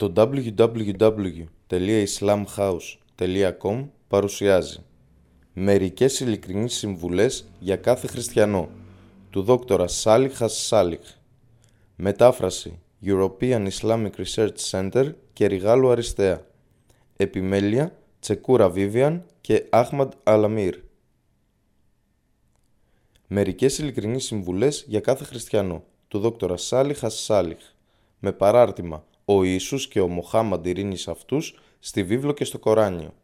Το www.islamhouse.com παρουσιάζει Μερικές ειλικρινείς συμβουλές για κάθε χριστιανό του δόκτορα Σάλιχ Σάλιχ. Μετάφραση European Islamic Research Center και Ριγάλου Αριστεία. Επιμέλεια Τσεκούρα Βίβιαν και Άχμαντ Αλαμίρ. Μερικές ειλικρινείς συμβουλές για κάθε χριστιανό του δόκτορα Σάλιχ Σάλιχ με παράρτημα «Ο Ιησούς και ο Μοχάμαντ ειρήνης αυτούς» στη βίβλο και στο Κοράνιο.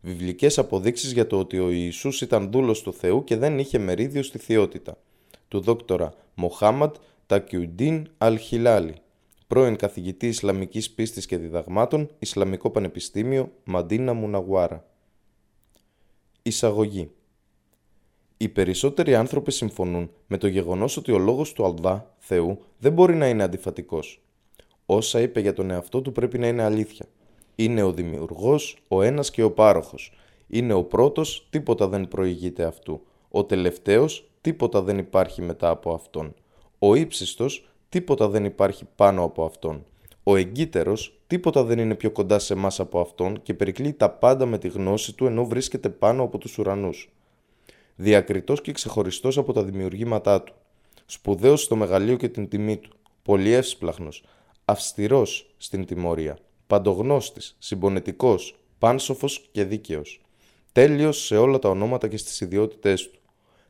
Βιβλικές αποδείξεις για το ότι ο Ιησούς ήταν δούλος του Θεού και δεν είχε μερίδιο στη θεότητα. Του δόκτορα Μοχάμαντ Τακιουντίν Αλ-Χιλάλη, πρώην καθηγητή Ισλαμικής πίστης και διδαγμάτων, Ισλαμικό Πανεπιστήμιο, Μαντίνα Μουναγουάρα. Εισαγωγή οι περισσότεροι άνθρωποι συμφωνούν με το γεγονός ότι ο λόγος του Αλδά, Θεού, δεν μπορεί να είναι αντιφατικός. Όσα είπε για τον εαυτό του πρέπει να είναι αλήθεια. Είναι ο δημιουργός, ο ένας και ο πάροχος. Είναι ο πρώτος, τίποτα δεν προηγείται αυτού. Ο τελευταίος, τίποτα δεν υπάρχει μετά από αυτόν. Ο ύψιστος, τίποτα δεν υπάρχει πάνω από αυτόν. Ο εγκύτερος, τίποτα δεν είναι πιο κοντά σε εμάς από αυτόν και περικλεί τα πάντα με τη γνώση του ενώ βρίσκεται πάνω από τους ουρανούς διακριτός και ξεχωριστός από τα δημιουργήματά του, σπουδαίος στο μεγαλείο και την τιμή του, πολύ εύσπλαχνος, αυστηρός στην τιμωρία, παντογνώστης, συμπονετικός, πάνσοφος και δίκαιος, τέλειος σε όλα τα ονόματα και στις ιδιότητές του.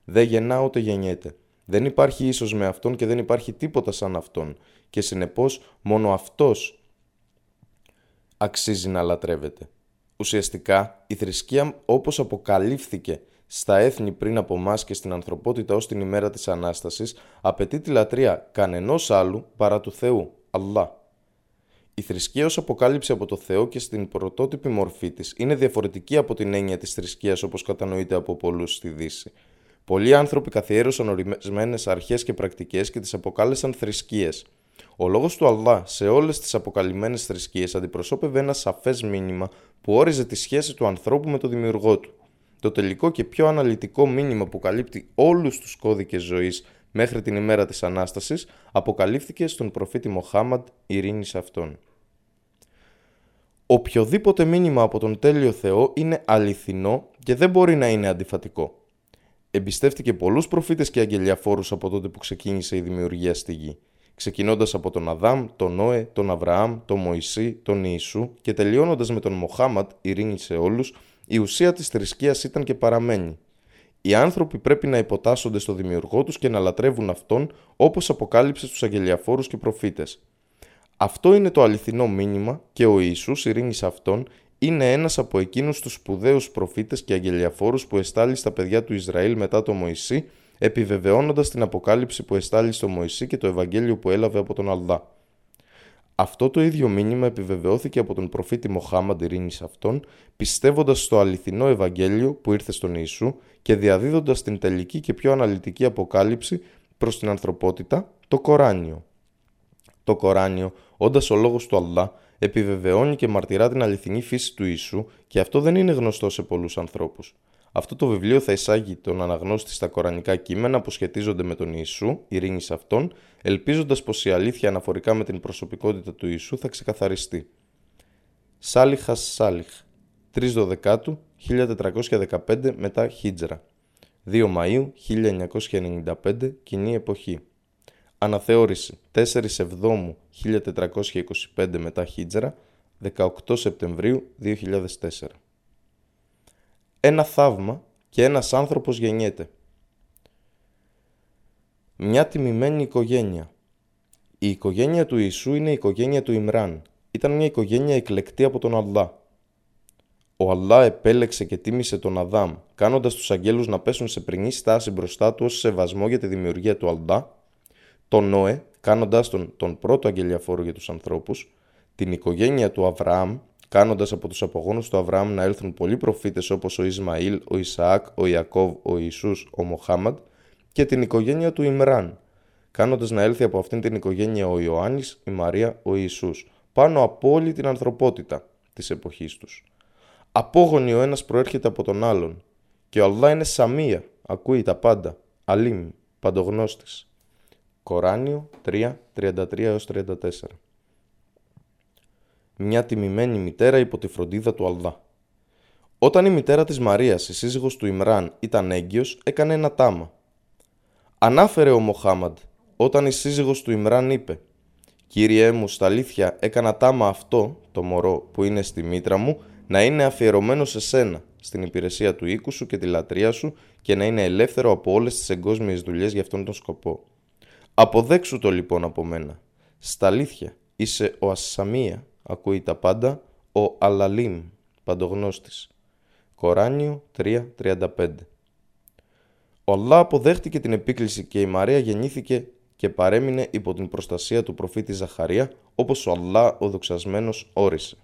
Δεν γεννά ούτε γεννιέται. Δεν υπάρχει ίσως με αυτόν και δεν υπάρχει τίποτα σαν αυτόν και συνεπώς μόνο αυτός αξίζει να λατρεύεται. Ουσιαστικά η θρησκεία όπως αποκαλύφθηκε στα έθνη πριν από εμάς και στην ανθρωπότητα ως την ημέρα της Ανάστασης, απαιτεί τη λατρεία κανενός άλλου παρά του Θεού, Αλλά. Η θρησκεία ως αποκάλυψη από το Θεό και στην πρωτότυπη μορφή της είναι διαφορετική από την έννοια της θρησκείας όπως κατανοείται από πολλούς στη Δύση. Πολλοί άνθρωποι καθιέρωσαν ορισμένες αρχές και πρακτικές και τις αποκάλεσαν θρησκείες. Ο λόγος του Αλλά σε όλες τις αποκαλυμμένες θρησκείες αντιπροσώπευε ένα σαφές μήνυμα που όριζε τη σχέση του ανθρώπου με τον δημιουργό του. Το τελικό και πιο αναλυτικό μήνυμα που καλύπτει όλους τους κώδικες ζωής μέχρι την ημέρα της Ανάστασης αποκαλύφθηκε στον προφήτη Μοχάμαντ ειρήνης σε αυτόν. Οποιοδήποτε μήνυμα από τον τέλειο Θεό είναι αληθινό και δεν μπορεί να είναι αντιφατικό. Εμπιστεύτηκε πολλούς προφήτες και αγγελιαφόρους από τότε που ξεκίνησε η δημιουργία στη γη, ξεκινώντας από τον Αδάμ, τον Νόε, τον Αβραάμ, τον Μωυσή, τον Ιησού και τελειώνοντας με τον Μοχάμαντ, ειρήνη σε όλους, η ουσία της θρησκείας ήταν και παραμένει. Οι άνθρωποι πρέπει να υποτάσσονται στο δημιουργό τους και να λατρεύουν αυτόν όπως αποκάλυψε στους αγγελιαφόρους και προφήτες. Αυτό είναι το αληθινό μήνυμα και ο Ιησούς ειρήνης αυτόν είναι ένας από εκείνους τους σπουδαίους προφήτες και αγγελιαφόρους που εστάλει στα παιδιά του Ισραήλ μετά το Μωυσή, επιβεβαιώνοντας την αποκάλυψη που εστάλει στο Μωυσή και το Ευαγγέλιο που έλαβε από τον Αλδά. Αυτό το ίδιο μήνυμα επιβεβαιώθηκε από τον προφήτη Μοχάμαντ ειρήνης αυτόν, πιστεύοντας στο αληθινό Ευαγγέλιο που ήρθε στον Ιησού και διαδίδοντας την τελική και πιο αναλυτική αποκάλυψη προς την ανθρωπότητα, το Κοράνιο. Το Κοράνιο, όντας ο λόγος του Αλλά, επιβεβαιώνει και μαρτυρά την αληθινή φύση του Ιησού και αυτό δεν είναι γνωστό σε πολλούς ανθρώπους. Αυτό το βιβλίο θα εισάγει τον αναγνώστη στα κορανικά κείμενα που σχετίζονται με τον Ιησού, ειρήνη σε αυτόν, ελπίζοντας πως η αλήθεια αναφορικά με την προσωπικότητα του Ιησού θα ξεκαθαριστεί. Σάλιχα Σάλιχ, 3 Δεκάτου 1415 μετά Χίτζρα. 2 Μαΐου 1995 κοινή εποχή. Αναθεώρηση 4 Εβδόμου 1425 μετά Χίτζρα, 18 Σεπτεμβρίου 2004 ένα θαύμα και ένας άνθρωπος γεννιέται. Μια τιμημένη οικογένεια. Η οικογένεια του Ιησού είναι η οικογένεια του Ιμράν. Ήταν μια οικογένεια εκλεκτή από τον Αλλά. Ο Αλλά επέλεξε και τίμησε τον Αδάμ, κάνοντας τους αγγέλους να πέσουν σε πρινή στάση μπροστά του ως σεβασμό για τη δημιουργία του Αλλά, τον Νόε, κάνοντά τον τον πρώτο αγγελιαφόρο για τους ανθρώπους, την οικογένεια του Αβραάμ, κάνοντας από τους απογόνους του Αβραάμ να έλθουν πολλοί προφήτες όπως ο Ισμαήλ, ο Ισαάκ, ο Ιακώβ, ο Ιησούς, ο Μοχάμαντ και την οικογένεια του Ιμράν, κάνοντας να έλθει από αυτήν την οικογένεια ο Ιωάννης, η Μαρία, ο Ιησούς, πάνω από όλη την ανθρωπότητα της εποχής τους. Απόγονοι ο ένας προέρχεται από τον άλλον και ο Αλλά είναι Σαμία, ακούει τα πάντα, Αλίμ, παντογνώστης. Κοράνιο 3, 33 34 μια τιμημένη μητέρα υπό τη φροντίδα του Αλδά. Όταν η μητέρα της Μαρίας, η σύζυγος του Ιμράν, ήταν έγκυος, έκανε ένα τάμα. Ανάφερε ο Μοχάμαντ, όταν η σύζυγος του Ιμράν είπε «Κύριέ μου, στα αλήθεια έκανα τάμα αυτό, το μωρό που είναι στη μήτρα μου, να είναι αφιερωμένο σε σένα, στην υπηρεσία του οίκου σου και τη λατρεία σου και να είναι ελεύθερο από όλες τις εγκόσμιες δουλειές για αυτόν τον σκοπό. Αποδέξου το λοιπόν από μένα. Στα αλήθεια, είσαι ο Ασσαμία, ακούει τα πάντα, ο Αλαλίμ, παντογνώστης. Κοράνιο 3.35 Ο Αλλά αποδέχτηκε την επίκληση και η Μαρία γεννήθηκε και παρέμεινε υπό την προστασία του προφήτη Ζαχαρία, όπως ο Αλλά ο δοξασμένος όρισε.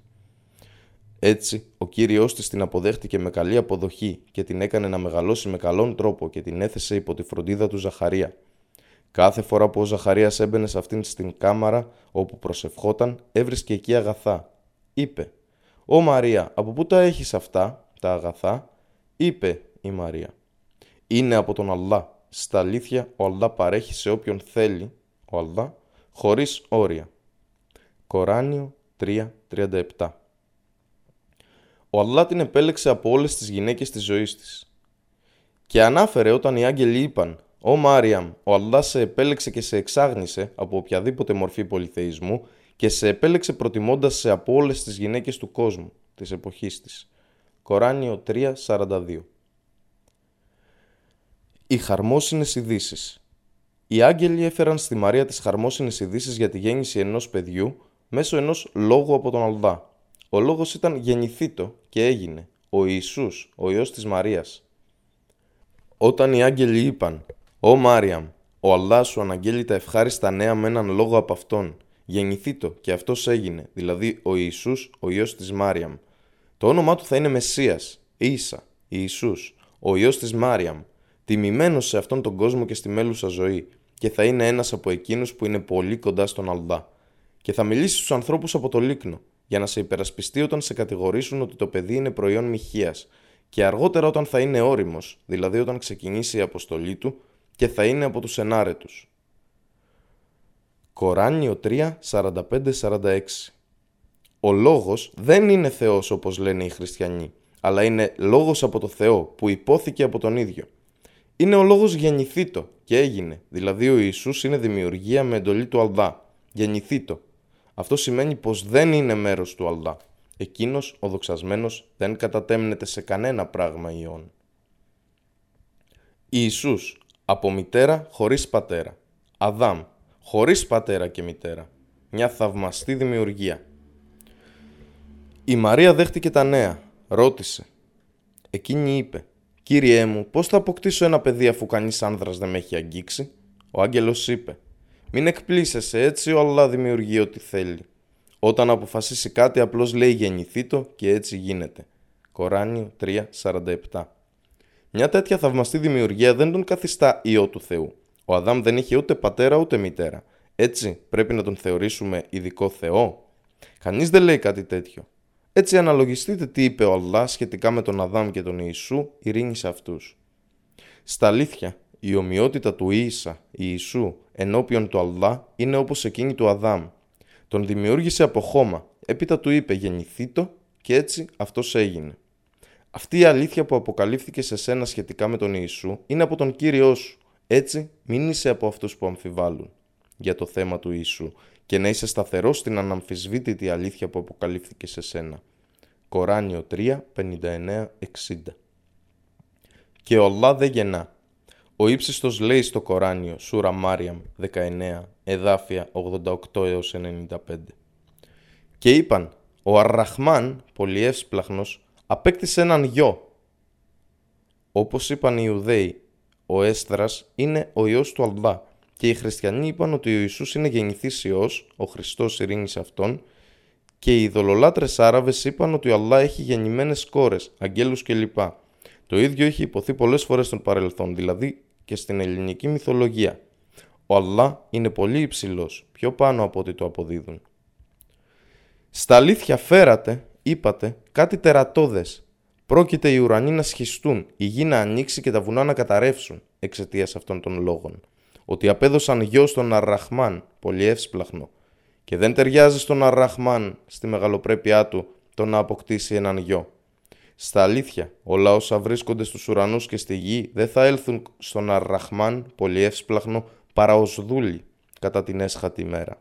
Έτσι, ο Κύριος της την αποδέχτηκε με καλή αποδοχή και την έκανε να μεγαλώσει με καλόν τρόπο και την έθεσε υπό τη φροντίδα του Ζαχαρία. Κάθε φορά που ο Ζαχαρίας έμπαινε σε αυτήν στην κάμαρα όπου προσευχόταν, έβρισκε εκεί αγαθά. Είπε «Ω Μαρία, από πού τα έχεις αυτά, τα αγαθά» είπε η Μαρία «Είναι από τον Αλλά. Στα αλήθεια ο Αλλά παρέχει σε όποιον θέλει, ο Αλλά, χωρίς όρια». Κοράνιο 3.37 Ο Αλλά την επέλεξε από όλες τις γυναίκες της ζωής της. Και ανάφερε όταν οι άγγελοι είπαν «Ω Μάριαμ, ο Αλλάς σε επέλεξε και σε εξάγνησε από οποιαδήποτε μορφή πολυθεϊσμού και σε επέλεξε προτιμώντας σε από όλες τις γυναίκες του κόσμου, της εποχής της». Κοράνιο 3.42 Οι χαρμόσυνες ειδήσεις. Οι άγγελοι έφεραν στη Μαρία τις χαρμόσυνες ειδήσεις για τη γέννηση ενός παιδιού μέσω ενός λόγου από τον Αλδά. Ο λόγος ήταν γεννηθήτο και έγινε, ο Ιησούς, ο Υιός της Μαρίας. Όταν οι άγγελοι είπαν «Ω Μάριαμ, ο Allah σου αναγγέλει τα ευχάριστα νέα με έναν λόγο από αυτόν. Γεννηθήτο και αυτός έγινε, δηλαδή ο Ιησούς, ο Υιός της Μάριαμ. Το όνομά του θα είναι Μεσσίας, Ίσα, Ιησούς, ο Υιός της Μάριαμ, τιμημένος σε αυτόν τον κόσμο και στη μέλουσα ζωή και θα είναι ένας από εκείνους που είναι πολύ κοντά στον Αλδά. Και θα μιλήσει στους ανθρώπους από το λίκνο, για να σε υπερασπιστεί όταν σε κατηγορήσουν ότι το παιδί είναι προϊόν μοιχείας και αργότερα όταν θα είναι όριμος, δηλαδή όταν ξεκινήσει η αποστολή του, και θα είναι από τους ενάρετους. Κοράνιο 3, 45-46 Ο λόγος δεν είναι Θεός όπως λένε οι χριστιανοί, αλλά είναι λόγος από το Θεό που υπόθηκε από τον ίδιο. Είναι ο λόγος γεννηθήτο και έγινε, δηλαδή ο Ιησούς είναι δημιουργία με εντολή του Αλδά, γεννηθήτο. Αυτό σημαίνει πως δεν είναι μέρος του Αλδά. Εκείνος, ο δοξασμένος, δεν κατατέμνεται σε κανένα πράγμα ιών. Ιησούς, από μητέρα χωρίς πατέρα. Αδάμ, χωρίς πατέρα και μητέρα. Μια θαυμαστή δημιουργία. Η Μαρία δέχτηκε τα νέα. Ρώτησε. Εκείνη είπε «Κύριέ μου, πώς θα αποκτήσω ένα παιδί αφού κανείς άνδρας δεν με έχει αγγίξει» Ο άγγελος είπε «Μην εκπλήσεσαι, έτσι ο Αλλά δημιουργεί ό,τι θέλει. Όταν αποφασίσει κάτι απλώς λέει γεννηθήτο και έτσι γίνεται». Κοράνιο 3.47 μια τέτοια θαυμαστή δημιουργία δεν τον καθιστά ιό του Θεού. Ο Αδάμ δεν είχε ούτε πατέρα ούτε μητέρα. Έτσι πρέπει να τον θεωρήσουμε ειδικό Θεό; Κανείς δεν λέει κάτι τέτοιο. Έτσι αναλογιστείτε τι είπε ο Αλλά σχετικά με τον Αδάμ και τον Ιησού, ειρήνη σε αυτούς. Στα αλήθεια, η ομοιότητα του Ίσα, Ιησού, ενώπιον του Αλλά είναι όπως εκείνη του Αδάμ. Τον δημιούργησε από χώμα, έπειτα του είπε γεννηθήτο και έτσι αυτός έγινε. Αυτή η αλήθεια που αποκαλύφθηκε σε σένα σχετικά με τον Ιησού είναι από τον Κύριό σου. Έτσι, μην είσαι από αυτούς που αμφιβάλλουν για το θέμα του Ιησού και να είσαι σταθερός στην αναμφισβήτητη αλήθεια που αποκαλύφθηκε σε σένα. Κοράνιο 3, 59, 60 Και ο Allah δεν γεννά. Ο ύψιστος λέει στο Κοράνιο, Σούρα Μάριαμ 19, εδάφια 88 έως 95. Και είπαν, ο Αρραχμάν, πολυεύσπλαχνος, απέκτησε έναν γιο. Όπως είπαν οι Ιουδαίοι, ο Έσδρας είναι ο Υιός του Αλδά και οι χριστιανοί είπαν ότι ο Ιησούς είναι γεννηθής Υιός, ο Χριστός ειρήνης αυτόν και οι ειδωλολάτρες Άραβες είπαν ότι ο Αλλά έχει γεννημένες κόρες, αγγέλους κλπ. Το ίδιο έχει υποθεί πολλές φορές στον παρελθόν, δηλαδή και στην ελληνική μυθολογία. Ο Αλλά είναι πολύ υψηλός, πιο πάνω από ό,τι το αποδίδουν. Στα αλήθεια φέρατε είπατε κάτι τερατώδες. Πρόκειται οι ουρανοί να σχιστούν, η γη να ανοίξει και τα βουνά να καταρρεύσουν εξαιτίας αυτών των λόγων. Ότι απέδωσαν γιο στον Αρραχμάν, πολύ εύσπλαχνο, και δεν ταιριάζει στον Αρραχμάν στη μεγαλοπρέπειά του το να αποκτήσει έναν γιο. Στα αλήθεια, όλα όσα βρίσκονται στους ουρανούς και στη γη δεν θα έλθουν στον Αρραχμάν πολυεύσπλαχνο παρά ως δούλοι κατά την έσχατη ημέρα.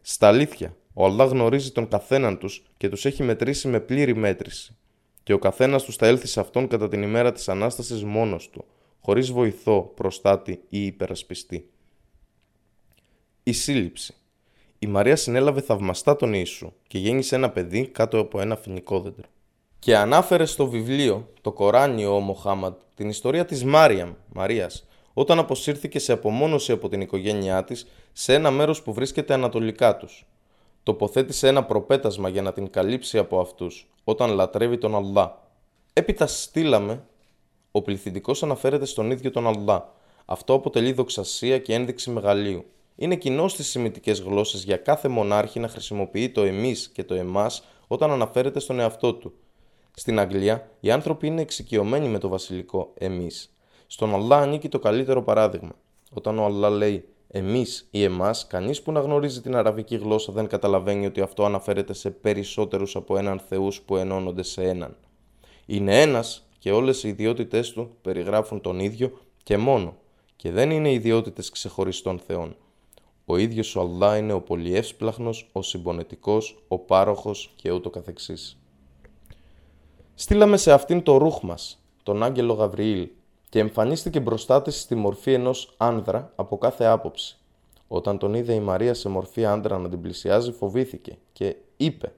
Στα αλήθεια, ο Αλλά γνωρίζει τον καθέναν τους και τους έχει μετρήσει με πλήρη μέτρηση. Και ο καθένας τους θα έλθει σε αυτόν κατά την ημέρα της Ανάστασης μόνος του, χωρίς βοηθό, προστάτη ή υπερασπιστή. Η σύλληψη. Η Μαρία συνέλαβε θαυμαστά τον Ιησού και γέννησε ένα παιδί κάτω από ένα φοινικό δέντρο. Και ανάφερε στο βιβλίο, το Κοράνιο ο Μοχάμαντ, την ιστορία της Μάριαμ, Μαρίας, όταν αποσύρθηκε σε απομόνωση από την οικογένειά της σε ένα μέρος που βρίσκεται ανατολικά τους. Τοποθέτησε ένα προπέτασμα για να την καλύψει από αυτούς, όταν λατρεύει τον Αλλά. Έπειτα στείλαμε, ο πληθυντικός αναφέρεται στον ίδιο τον Αλλά. Αυτό αποτελεί δοξασία και ένδειξη μεγαλείου. Είναι κοινό στις σημητικές γλώσσες για κάθε μονάρχη να χρησιμοποιεί το εμείς και το εμάς όταν αναφέρεται στον εαυτό του. Στην Αγγλία, οι άνθρωποι είναι εξοικειωμένοι με το βασιλικό εμείς. Στον Αλλά ανήκει το καλύτερο παράδειγμα. Όταν ο Αλλά λέει εμείς ή εμάς, κανείς που να γνωρίζει την αραβική γλώσσα δεν καταλαβαίνει ότι αυτό αναφέρεται σε περισσότερους από έναν Θεούς που ενώνονται σε έναν. Είναι ένας και όλες οι ιδιότητές του περιγράφουν τον ίδιο και μόνο, και δεν είναι ιδιότητες ξεχωριστών Θεών. Ο ίδιος ο Αλλά είναι ο πολυεύσπλαχνος, ο συμπονετικός, ο πάροχος και ούτω καθεξής. Στείλαμε σε αυτήν το ρούχ μας, τον άγγελο Γαβριήλ, και εμφανίστηκε μπροστά της στη μορφή ενός άνδρα από κάθε άποψη. Όταν τον είδε η Μαρία σε μορφή άνδρα να την πλησιάζει, φοβήθηκε και είπε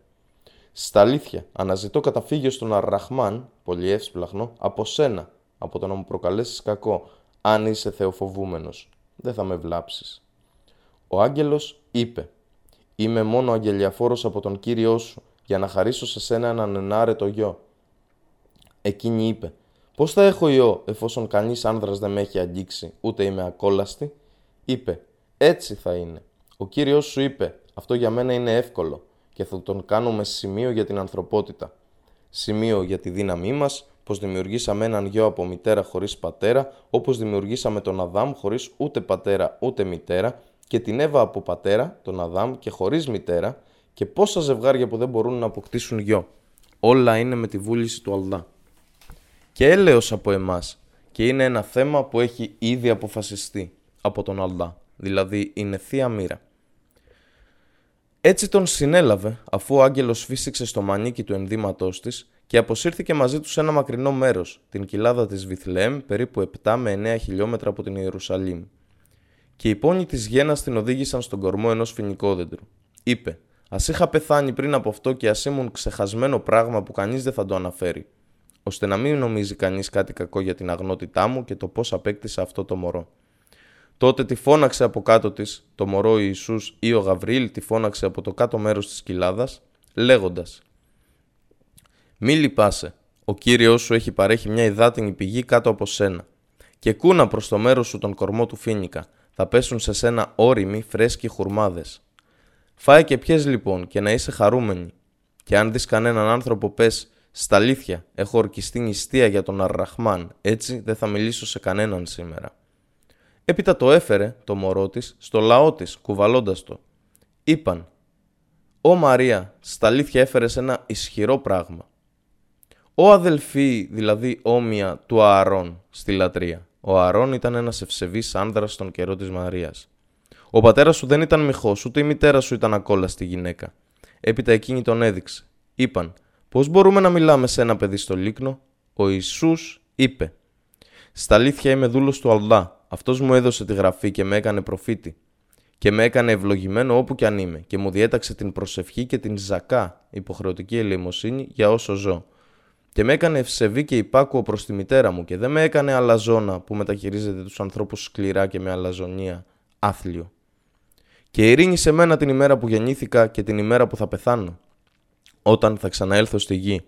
«Στα αλήθεια, αναζητώ καταφύγιο στον Αρραχμάν, πολυεύσπλαχνο, από σένα, από το να μου προκαλέσεις κακό, αν είσαι θεοφοβούμενος. Δεν θα με βλάψεις». Ο άγγελος είπε «Είμαι μόνο αγγελιαφόρος από τον Κύριό σου, για να χαρίσω σε σένα έναν ενάρετο γιο». Εκείνη είπε «Πώς θα έχω ιό, εφόσον κανείς άνδρας δεν με έχει αγγίξει, ούτε είμαι ακόλαστη» Είπε «Έτσι θα είναι». Ο Κύριος σου είπε «Αυτό για μένα είναι εύκολο και θα τον κάνουμε σημείο για την ανθρωπότητα». Σημείο για τη δύναμή μας, πως δημιουργήσαμε έναν γιο από μητέρα χωρίς πατέρα, όπως δημιουργήσαμε τον Αδάμ χωρίς ούτε πατέρα ούτε μητέρα και την Εύα από πατέρα, τον Αδάμ και χωρίς μητέρα και πόσα ζευγάρια που δεν μπορούν να αποκτήσουν γιο. Όλα είναι με τη βούληση του Αλδά. Και έλεος από εμάς και είναι ένα θέμα που έχει ήδη αποφασιστεί από τον Αλδά, δηλαδή είναι θεία μοίρα. Έτσι τον συνέλαβε αφού ο άγγελος φύσηξε στο μανίκι του ενδύματός της και αποσύρθηκε μαζί του σε ένα μακρινό μέρος, την κοιλάδα της Βιθλέμ, περίπου 7 με 9 χιλιόμετρα από την Ιερουσαλήμ και οι πόνοι της γέννα την οδήγησαν στον κορμό ενός φοινικόδεντρου. Είπε: Α είχα πεθάνει πριν από αυτό και ας ήμουν ξεχασμένο πράγμα που κανείς δεν θα το αναφέρει, ώστε να μην νομίζει κανείς κάτι κακό για την αγνότητά μου και το πώς απέκτησα αυτό το μωρό. Τότε τη φώναξε από κάτω της, το μωρό Ιησούς ή ο Γαβρίλ τη φώναξε από το κάτω μέρος της κοιλάδας, λέγοντας: Μη λυπάσαι, ο κύριος σου έχει παρέχει μια υδάτινη πηγή κάτω από σένα. Και κούνα προς το μέρος σου τον κορμό του φίνικα, θα πέσουν σε σένα όριμοι, φρέσκοι χουρμάδες. Φάε και πιες λοιπόν και να είσαι χαρούμενη. Και αν δεις κανέναν άνθρωπο πες «Στα αλήθεια, έχω ορκιστεί νηστεία για τον Αρραχμάν, έτσι δεν θα μιλήσω σε κανέναν σήμερα». Έπειτα το έφερε, το μωρό της, στο λαό της, κουβαλώντας το. Είπαν «Ω Μαρία, στα αλήθεια έφερες ένα ισχυρό πράγμα». «Ω αδελφή, δηλαδή όμοια του Ααρών, στη λατρεία». Ο Αρών ήταν ένας ευσεβής άνδρας στον καιρό της Μαρίας. Ο πατέρας σου δεν ήταν μυχό, ούτε η μητέρα σου ήταν ακόλαστη γυναίκα. Έπειτα εκείνη τον έδειξε. Είπαν, Πώς μπορούμε να μιλάμε σε ένα παιδί στο λίκνο; Ο Ισού είπε, Στα αλήθεια είμαι δούλος του Αλδά. Αυτός μου έδωσε τη γραφή και με έκανε προφήτη. Και με έκανε ευλογημένο όπου κι αν είμαι, και μου διέταξε την προσευχή και την ζακά, υποχρεωτική ελεημοσύνη, για όσο ζω και με έκανε ευσεβή και υπάκουο προς τη μητέρα μου και δεν με έκανε αλαζόνα που μεταχειρίζεται τους ανθρώπους σκληρά και με αλαζονία, άθλιο. Και ειρήνη σε μένα την ημέρα που γεννήθηκα και την ημέρα που θα πεθάνω, όταν θα ξαναέλθω στη γη,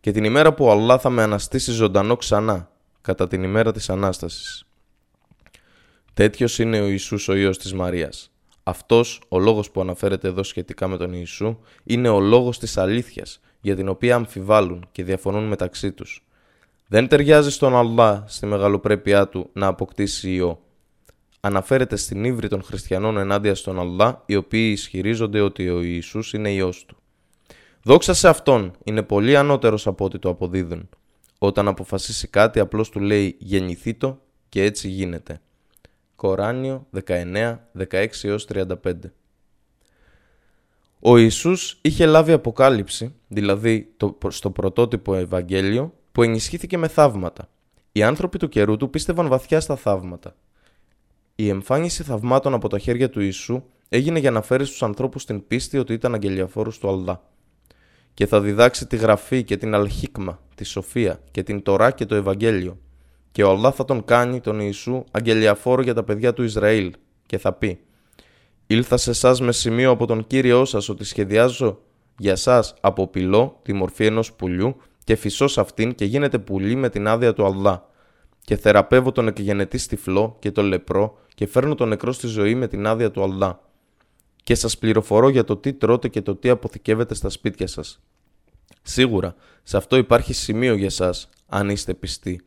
και την ημέρα που ο Allah θα με αναστήσει ζωντανό ξανά, κατά την ημέρα της Ανάστασης. Τέτοιος είναι ο Ιησούς ο Υιός της Μαρίας. Αυτός, ο λόγος που αναφέρεται εδώ σχετικά με τον Ιησού, είναι ο λόγος της αλήθειας, για την οποία αμφιβάλλουν και διαφωνούν μεταξύ τους. Δεν ταιριάζει στον Αλλά στη μεγαλοπρέπειά του να αποκτήσει ιό. αναφέρεται στην ύβρη των χριστιανών ενάντια στον Αλλά, οι οποίοι ισχυρίζονται ότι ο Ιησούς είναι Υιός του. Δόξα σε Αυτόν είναι πολύ ανώτερος από ό,τι το αποδίδουν. Όταν αποφασίσει κάτι απλώς του λέει γεννηθεί το και έτσι γίνεται. Κοράνιο 19, 16 35 Ο Ιησούς είχε λάβει αποκάλυψη, δηλαδή το, στο πρωτότυπο Ευαγγέλιο, που ενισχύθηκε με θαύματα. Οι άνθρωποι του καιρού του πίστευαν βαθιά στα θαύματα. Η εμφάνιση θαυμάτων από τα χέρια του Ιησού έγινε για να φέρει στους ανθρώπους την πίστη ότι ήταν αγγελιαφόρος του Αλλά. Και θα διδάξει τη γραφή και την αλχίκμα, τη σοφία και την τορά και το Ευαγγέλιο. Και ο Αλλά θα τον κάνει τον Ιησού αγγελιαφόρο για τα παιδιά του Ισραήλ και θα πει «Ήλθα σε εσάς με σημείο από τον Κύριό σας ότι σχεδιάζω για σας από πυλό τη μορφή ενός πουλιού και φυσώ αυτήν και γίνεται πουλί με την άδεια του Αλλά. Και θεραπεύω τον εκγενετή στυφλό και τον λεπρό και φέρνω τον νεκρό στη ζωή με την άδεια του Αλλά. Και σας πληροφορώ για το τι τρώτε και το τι αποθηκεύετε στα σπίτια σας. Σίγουρα, σε αυτό υπάρχει σημείο για σας, αν είστε πιστοί.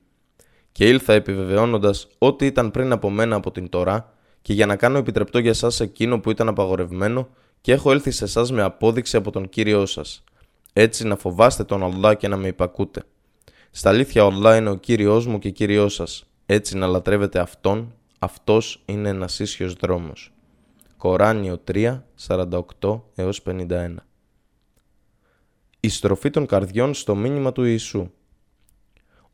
Και ήλθα επιβεβαιώνοντας ό,τι ήταν πριν από μένα από την Τωρά και για να κάνω επιτρεπτό για εσά εκείνο που ήταν απαγορευμένο και έχω έλθει σε εσά με απόδειξη από τον Κύριό σας έτσι να φοβάστε τον Αλλά και να με υπακούτε. Στα αλήθεια ο Allah είναι ο Κύριός μου και Κύριός σας. Έτσι να λατρεύετε Αυτόν, Αυτός είναι ένας ίσιος δρόμος. Κοράνιο 3, 48 έως 51 Η στροφή των καρδιών στο μήνυμα του Ιησού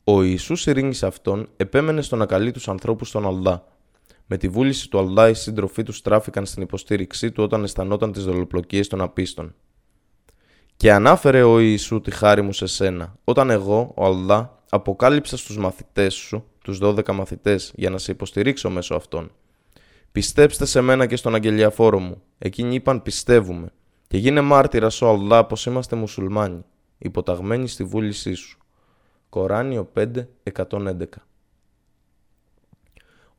Ο Ιησούς ειρήνης αυτόν επέμενε στο να καλεί τους ανθρώπους στον Αλλά. Με τη βούληση του Αλλά οι σύντροφοί τους στράφηκαν στην υποστήριξή του όταν αισθανόταν τις δολοπλοκίες των απίστων. Και ανάφερε ο Ιησού τη χάρη μου σε σένα, όταν εγώ, ο Αλλά, αποκάλυψα στους μαθητές σου, τους δώδεκα μαθητές, για να σε υποστηρίξω μέσω αυτών. Πιστέψτε σε μένα και στον αγγελιαφόρο μου. Εκείνοι είπαν πιστεύουμε. Και γίνε μάρτυρας ο Αλλά πως είμαστε μουσουλμάνοι, υποταγμένοι στη βούλησή σου. Κοράνιο 5, 111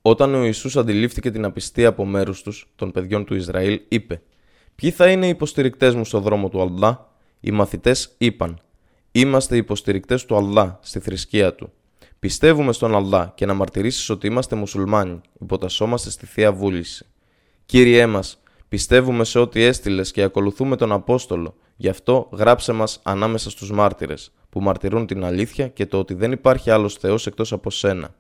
Όταν ο Ιησούς αντιλήφθηκε την απιστία από μέρους τους, των παιδιών του Ισραήλ, είπε «Ποιοι θα είναι οι υποστηρικτές μου στο δρόμο του Αλλά» Οι μαθητές είπαν «Είμαστε υποστηρικτές του Αλλά στη θρησκεία του. Πιστεύουμε στον Αλλά και να μαρτυρήσεις ότι είμαστε μουσουλμάνοι, υποτασσόμαστε στη Θεία Βούληση. Κύριέ μας, πιστεύουμε σε ό,τι έστειλες και ακολουθούμε τον Απόστολο, γι' αυτό γράψε μας ανάμεσα στους μάρτυρες, που μαρτυρούν την αλήθεια και το ότι δεν υπάρχει άλλος Θεός εκτός από σένα.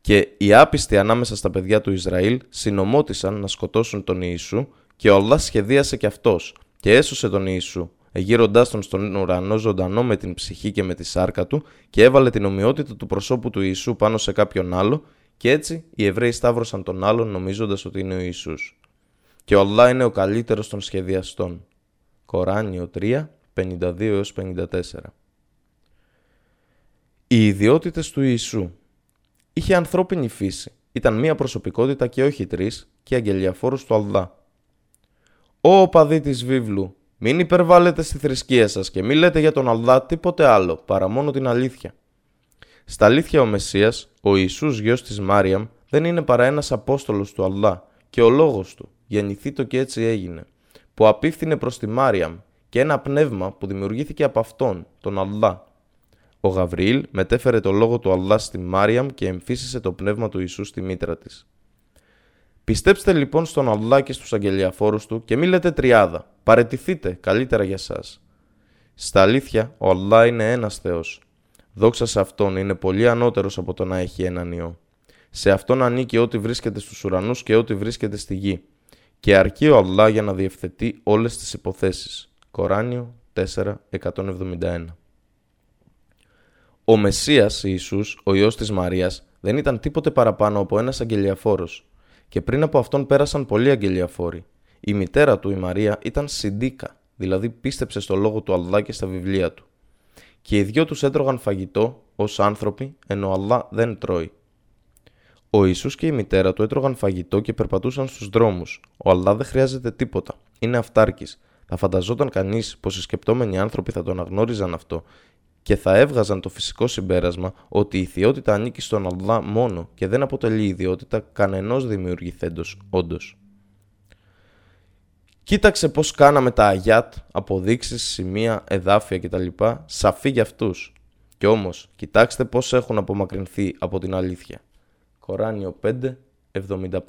Και οι άπιστοι ανάμεσα στα παιδιά του Ισραήλ συνομότησαν να σκοτώσουν τον Ιησού και ο Αλλά σχεδίασε και αυτός και έσωσε τον Ιησού εγείροντάς τον στον ουρανό ζωντανό με την ψυχή και με τη σάρκα του και έβαλε την ομοιότητα του προσώπου του Ιησού πάνω σε κάποιον άλλο και έτσι οι Εβραίοι σταύρωσαν τον άλλον νομίζοντας ότι είναι ο Ιησούς. Και ο Αλλά είναι ο καλύτερος των σχεδιαστών. Κοράνιο 3, 52 54 Οι ιδιότητες του Ιησού Είχε ανθρώπινη φύση. Ήταν μία προσωπικότητα και όχι τρεις και αγγελιαφόρος του Αλλά. Ω παδί της βίβλου, μην υπερβάλλετε στη θρησκεία σας και μην λέτε για τον Αλλά τίποτε άλλο, παρά μόνο την αλήθεια. Στα αλήθεια ο Μεσσίας, ο Ιησούς γιος της Μάριαμ, δεν είναι παρά ένας Απόστολος του Αλλά και ο λόγος του, γεννηθεί το και έτσι έγινε, που απίφθινε προς τη Μάριαμ και ένα πνεύμα που δημιουργήθηκε από αυτόν, τον Αλλά. Ο Γαβριήλ μετέφερε το λόγο του Αλλά στη Μάριαμ και εμφύσισε το πνεύμα του Ιησού στη μήτρα της. Πιστέψτε λοιπόν στον Αλλά και στους αγγελιαφόρους του και μη λέτε τριάδα. Παρετηθείτε καλύτερα για σας. Στα αλήθεια, ο Αλλά είναι ένας Θεός. Δόξα σε Αυτόν είναι πολύ ανώτερος από το να έχει έναν Υιό. Σε Αυτόν ανήκει ό,τι βρίσκεται στους ουρανούς και ό,τι βρίσκεται στη γη. Και αρκεί ο Αλλά για να διευθετεί όλες τις υποθέσεις. Κοράνιο 4.171 Ο Μεσσίας Ιησούς, ο Υιός της Μαρίας, δεν ήταν τίποτε παραπάνω από ένας αγγελιαφόρος και πριν από αυτόν πέρασαν πολλοί αγγελιαφόροι. Η μητέρα του, η Μαρία, ήταν συντίκα, δηλαδή πίστεψε στο λόγο του Αλλά και στα βιβλία του. Και οι δυο τους έτρωγαν φαγητό ως άνθρωποι, ενώ ο Αλλά δεν τρώει. Ο Ιησούς και η μητέρα του έτρωγαν φαγητό και περπατούσαν στους δρόμους. Ο Αλλά δεν χρειάζεται τίποτα. Είναι αυτάρκης. Θα φανταζόταν κανείς πως οι σκεπτόμενοι άνθρωποι θα τον αγνώριζαν αυτό και θα έβγαζαν το φυσικό συμπέρασμα ότι η ιδιότητα ανήκει στον Αλλά μόνο και δεν αποτελεί ιδιότητα κανενός δημιουργηθέντος όντως. Κοίταξε πώς κάναμε τα αγιάτ, αποδείξεις, σημεία, εδάφια κτλ. σαφή για αυτούς. Κι όμως, κοιτάξτε πώς έχουν απομακρυνθεί από την αλήθεια. Κοράνιο 5, 75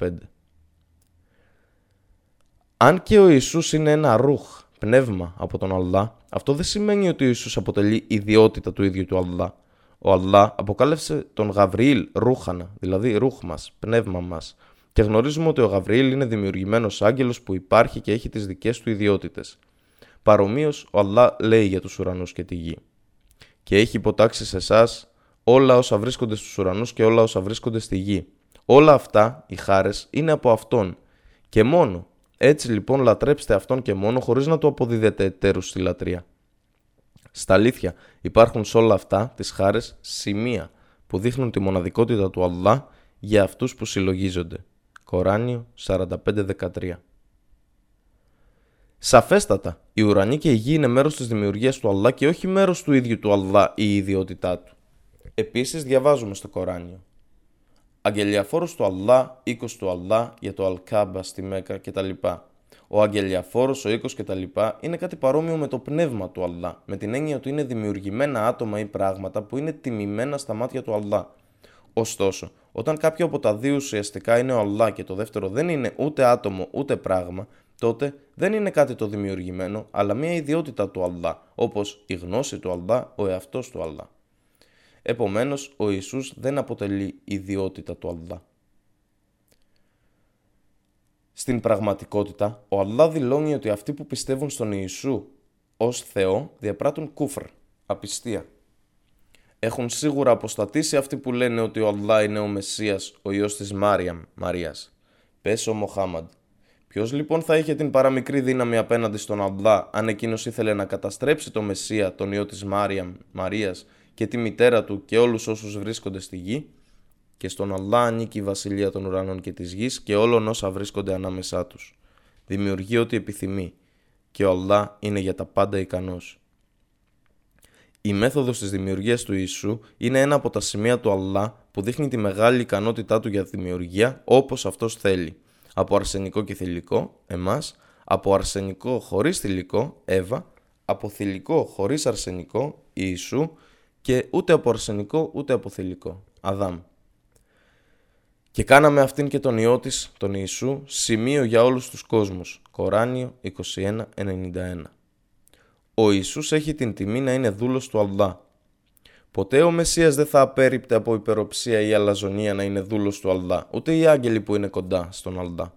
Αν και ο Ιησούς είναι ένα ρούχ, πνεύμα από τον Αλλά, αυτό δεν σημαίνει ότι ο Ιησούς αποτελεί ιδιότητα του ίδιου του Αλλά. Ο Αλλά αποκάλεσε τον Γαβριήλ ρούχανα, δηλαδή ρούχ μας, πνεύμα μας, και γνωρίζουμε ότι ο Γαβριήλ είναι δημιουργημένος άγγελος που υπάρχει και έχει τις δικές του ιδιότητες. Παρομοίως, ο Αλλά λέει για τους ουρανούς και τη γη. Και έχει υποτάξει σε εσάς όλα όσα βρίσκονται στους ουρανούς και όλα όσα βρίσκονται στη γη. Όλα αυτά, οι χάρες, είναι από Αυτόν και μόνο. Έτσι λοιπόν λατρέψτε Αυτόν και μόνο χωρίς να του αποδίδετε εταίρους στη λατρεία. Στα αλήθεια υπάρχουν σε όλα αυτά τις χάρες σημεία που δείχνουν τη μοναδικότητα του Αλλά για αυτούς που συλλογίζονται. Κοράνιο 45-13 Σαφέστατα, η ουρανή και η γη είναι μέρος της δημιουργίας του Αλλά και όχι μέρος του ίδιου του Αλλά ή η ιδιότητά του. Επίσης διαβάζουμε στο Κοράνιο. Αγγελιαφόρος του Αλλά, οίκος του Αλλά για το Αλκάμπα στη Μέκα κτλ. Ο αγγελιαφόρος, ο οίκος κτλ. είναι κάτι παρόμοιο με το πνεύμα του Αλλά, με την έννοια ότι είναι δημιουργημένα άτομα ή πράγματα που είναι τιμημένα στα μάτια του Αλλά. Ωστόσο, όταν κάποιο από τα δύο ουσιαστικά είναι ο Αλλά και το δεύτερο δεν είναι ούτε άτομο ούτε πράγμα, τότε δεν είναι κάτι το δημιουργημένο, αλλά μια ιδιότητα του Αλλά, όπως η γνώση του Αλλά, ο εαυτός του Αλλά. Επομένως, ο Ιησούς δεν αποτελεί ιδιότητα του Αλλά. Στην πραγματικότητα, ο Αλλά δηλώνει ότι αυτοί που πιστεύουν στον Ιησού ως Θεό διαπράττουν κούφρ, απιστία. Έχουν σίγουρα αποστατήσει αυτοί που λένε ότι ο Αλλά είναι ο Μεσσίας, ο Υιός της Μάριαμ, Μαρίας. Πες ο Μοχάμαντ. Ποιος λοιπόν θα είχε την παραμικρή δύναμη απέναντι στον Αλλά αν εκείνος ήθελε να καταστρέψει το Μεσσία, τον Υιό της Μάριαμ, Μαρίας και τη μητέρα του και όλους όσους βρίσκονται στη γη και στον Αλλά ανήκει η βασιλεία των ουρανών και της γης και όλων όσα βρίσκονται ανάμεσά τους. Δημιουργεί ό,τι επιθυμεί και ο Αλλά είναι για τα πάντα ικανός. Η μέθοδος της δημιουργίας του Ιησού είναι ένα από τα σημεία του Αλλά που δείχνει τη μεγάλη ικανότητά του για δημιουργία όπως αυτός θέλει. Από αρσενικό και θηλυκό, εμάς, από αρσενικό χωρίς θηλυκό, Εύα, από θηλυκό χωρίς αρσενικό, Ιησού και ούτε από αρσενικό ούτε από θηλυκό, Αδάμ. Και κάναμε αυτήν και τον Υιό της, τον Ιησού, σημείο για όλους τους κόσμους. Κοράνιο 21.91 Ο Ιησούς έχει την τιμή να είναι δούλος του Αλδά. Ποτέ ο Μεσσίας δεν θα απέριπτε από υπεροψία ή αλαζονία να είναι δούλος του Αλδά, ούτε οι άγγελοι που είναι κοντά στον Αλδά.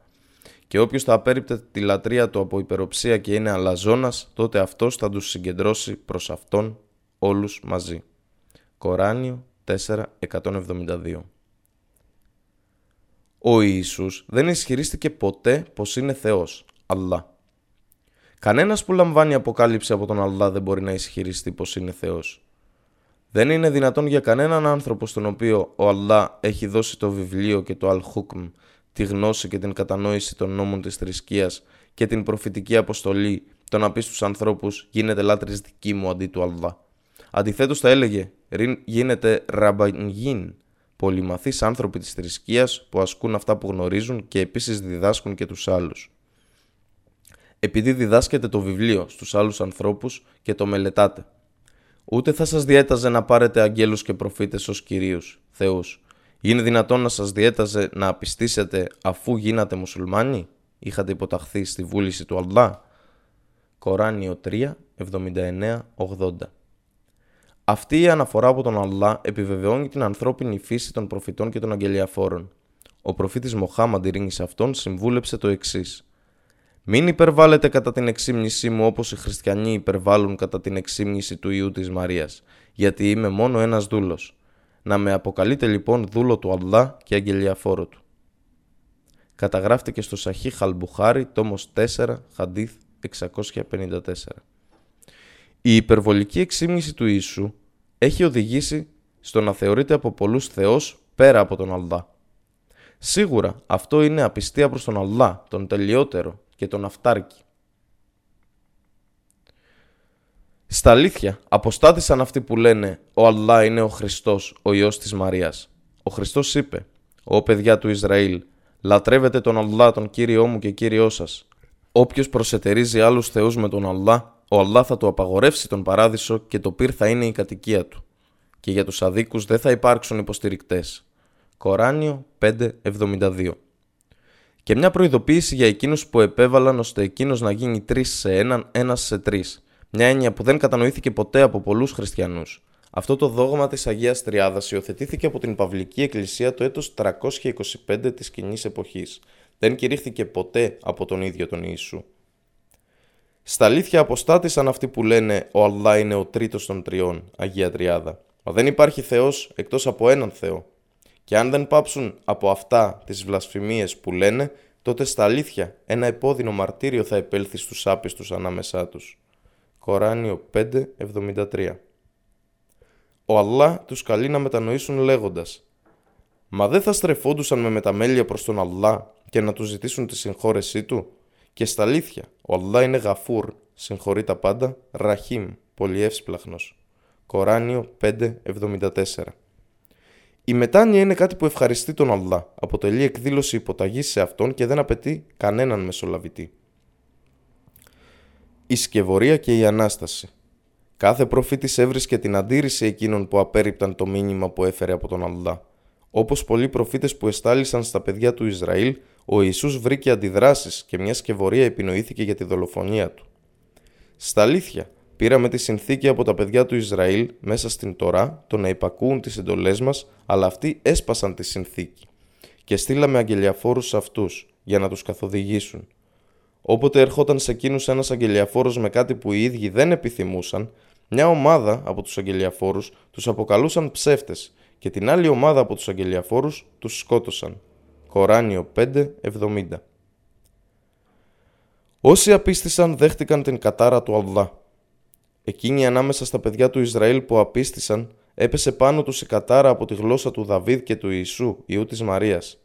Και όποιος θα απέριπτε τη λατρεία του από υπεροψία και είναι αλαζόνας, τότε αυτός θα τους συγκεντρώσει προς αυτόν όλους μαζί. Κοράνιο 4.172 Ο Ιησούς δεν ισχυρίστηκε ποτέ πως είναι Θεός, Αλλά. Κανένας που λαμβάνει αποκάλυψη από τον Αλλά δεν μπορεί να ισχυριστεί πως είναι Θεός. Δεν είναι δυνατόν για κανέναν άνθρωπο στον οποίο ο Αλλά έχει δώσει το βιβλίο και το Αλ-Χούκμ, τη γνώση και την κατανόηση των νόμων της θρησκείας και την προφητική αποστολή το να πεις στους ανθρώπους γίνεται λάτρης δική μου αντί του Αλλά. Αντιθέτως θα έλεγε γίνεται ραμπανγίν, πολυμαθείς άνθρωποι της θρησκείας που ασκούν αυτά που γνωρίζουν και επίσης διδάσκουν και τους άλλους. Επειδή διδάσκεται το βιβλίο στους άλλους ανθρώπους και το μελετάτε. Ούτε θα σας διέταζε να πάρετε αγγέλους και προφήτες ως κυρίους, θεούς. Είναι δυνατόν να σας διέταζε να απιστήσετε αφού γίνατε μουσουλμάνοι, είχατε υποταχθεί στη βούληση του Αλλά. Κοράνιο 3, 79, 80 αυτή η αναφορά από τον Αλλά επιβεβαιώνει την ανθρώπινη φύση των προφητών και των αγγελιαφόρων. Ο προφήτης Μοχάμαντ ειρήνης σε αυτόν συμβούλεψε το εξής. Μην υπερβάλλετε κατά την εξήμνησή μου όπως οι χριστιανοί υπερβάλλουν κατά την εξήμνηση του Ιού της Μαρίας, γιατί είμαι μόνο ένας δούλος. Να με αποκαλείτε λοιπόν δούλο του Αλλά και αγγελιαφόρο του. Καταγράφτηκε στο Σαχί Χαλμπουχάρι, τόμος 4, Χαντίθ 654. Η υπερβολική εξήμνηση του Ιησού έχει οδηγήσει στο να θεωρείται από πολλούς Θεός πέρα από τον Αλλά. Σίγουρα αυτό είναι απιστία προς τον Αλλά, τον τελειότερο και τον αυτάρκη. Στα αλήθεια, αποστάτησαν αυτοί που λένε «Ο Αλλά είναι ο Χριστός, ο Υιός της Μαρίας». Ο Χριστός είπε «Ω παιδιά του Ισραήλ, λατρεύετε τον Αλλά, τον Κύριό μου και Κύριό σας. Όποιος προσετερίζει άλλους θεούς με τον Αλλά, ο Αλλά θα του απαγορεύσει τον παράδεισο και το πυρ θα είναι η κατοικία του. Και για τους αδίκους δεν θα υπάρξουν υποστηρικτές. Κοράνιο 5.72 Και μια προειδοποίηση για εκείνους που επέβαλαν ώστε εκείνος να γίνει τρεις σε έναν, ένας σε τρεις. Μια έννοια που δεν κατανοήθηκε ποτέ από πολλούς χριστιανούς. Αυτό το δόγμα της Αγίας Τριάδας υιοθετήθηκε από την Παυλική Εκκλησία το έτος 325 της κοινής εποχής. Δεν κηρύχθηκε ποτέ από τον ίδιο τον Ιησού. Στα αλήθεια αποστάτησαν αυτοί που λένε «Ο Αλλά είναι ο τρίτος των τριών, Αγία Τριάδα». Μα δεν υπάρχει Θεός εκτός από έναν Θεό. Και αν δεν πάψουν από αυτά τις βλασφημίες που λένε, τότε στα αλήθεια ένα επώδυνο μαρτύριο θα επέλθει στους άπιστους ανάμεσά τους. Κοράνιο 5.73 Ο Αλλά τους καλεί να μετανοήσουν λέγοντας «Μα δεν θα στρεφόντουσαν με μεταμέλεια προς τον Αλλά και να τους ζητήσουν τη συγχώρεσή του» και στα αλήθεια, ο Αλλά είναι γαφούρ, συγχωρεί τα πάντα, ραχίμ, πολυεύσπλαχνος. Κοράνιο 5.74 Η μετάνοια είναι κάτι που ευχαριστεί τον Αλλά, αποτελεί εκδήλωση υποταγής σε αυτόν και δεν απαιτεί κανέναν μεσολαβητή. Η σκευωρία και η Ανάσταση Κάθε προφήτης έβρισκε την αντίρρηση εκείνων που απέρριπταν το μήνυμα που έφερε από τον Αλλά. Όπως πολλοί προφήτες που εστάλησαν στα παιδιά του Ισραήλ, ο Ιησούς βρήκε αντιδράσεις και μια σκευωρία επινοήθηκε για τη δολοφονία του. Στα αλήθεια, πήραμε τη συνθήκη από τα παιδιά του Ισραήλ μέσα στην Τωρά το να υπακούουν τις εντολές μας, αλλά αυτοί έσπασαν τη συνθήκη. Και στείλαμε αγγελιαφόρους σε αυτούς, για να τους καθοδηγήσουν. Όποτε ερχόταν σε εκείνους ένας αγγελιαφόρος με κάτι που οι ίδιοι δεν επιθυμούσαν, μια ομάδα από τους αγγελιαφόρους τους αποκαλούσαν ψεύτες και την άλλη ομάδα από τους αγγελιαφόρους τους σκότωσαν. Κοράνιο 5.70 Όσοι απίστησαν δέχτηκαν την κατάρα του Αλλά. Εκείνοι ανάμεσα στα παιδιά του Ισραήλ που απίστησαν έπεσε πάνω τους η κατάρα από τη γλώσσα του Δαβίδ και του Ιησού, Ιού της Μαρίας,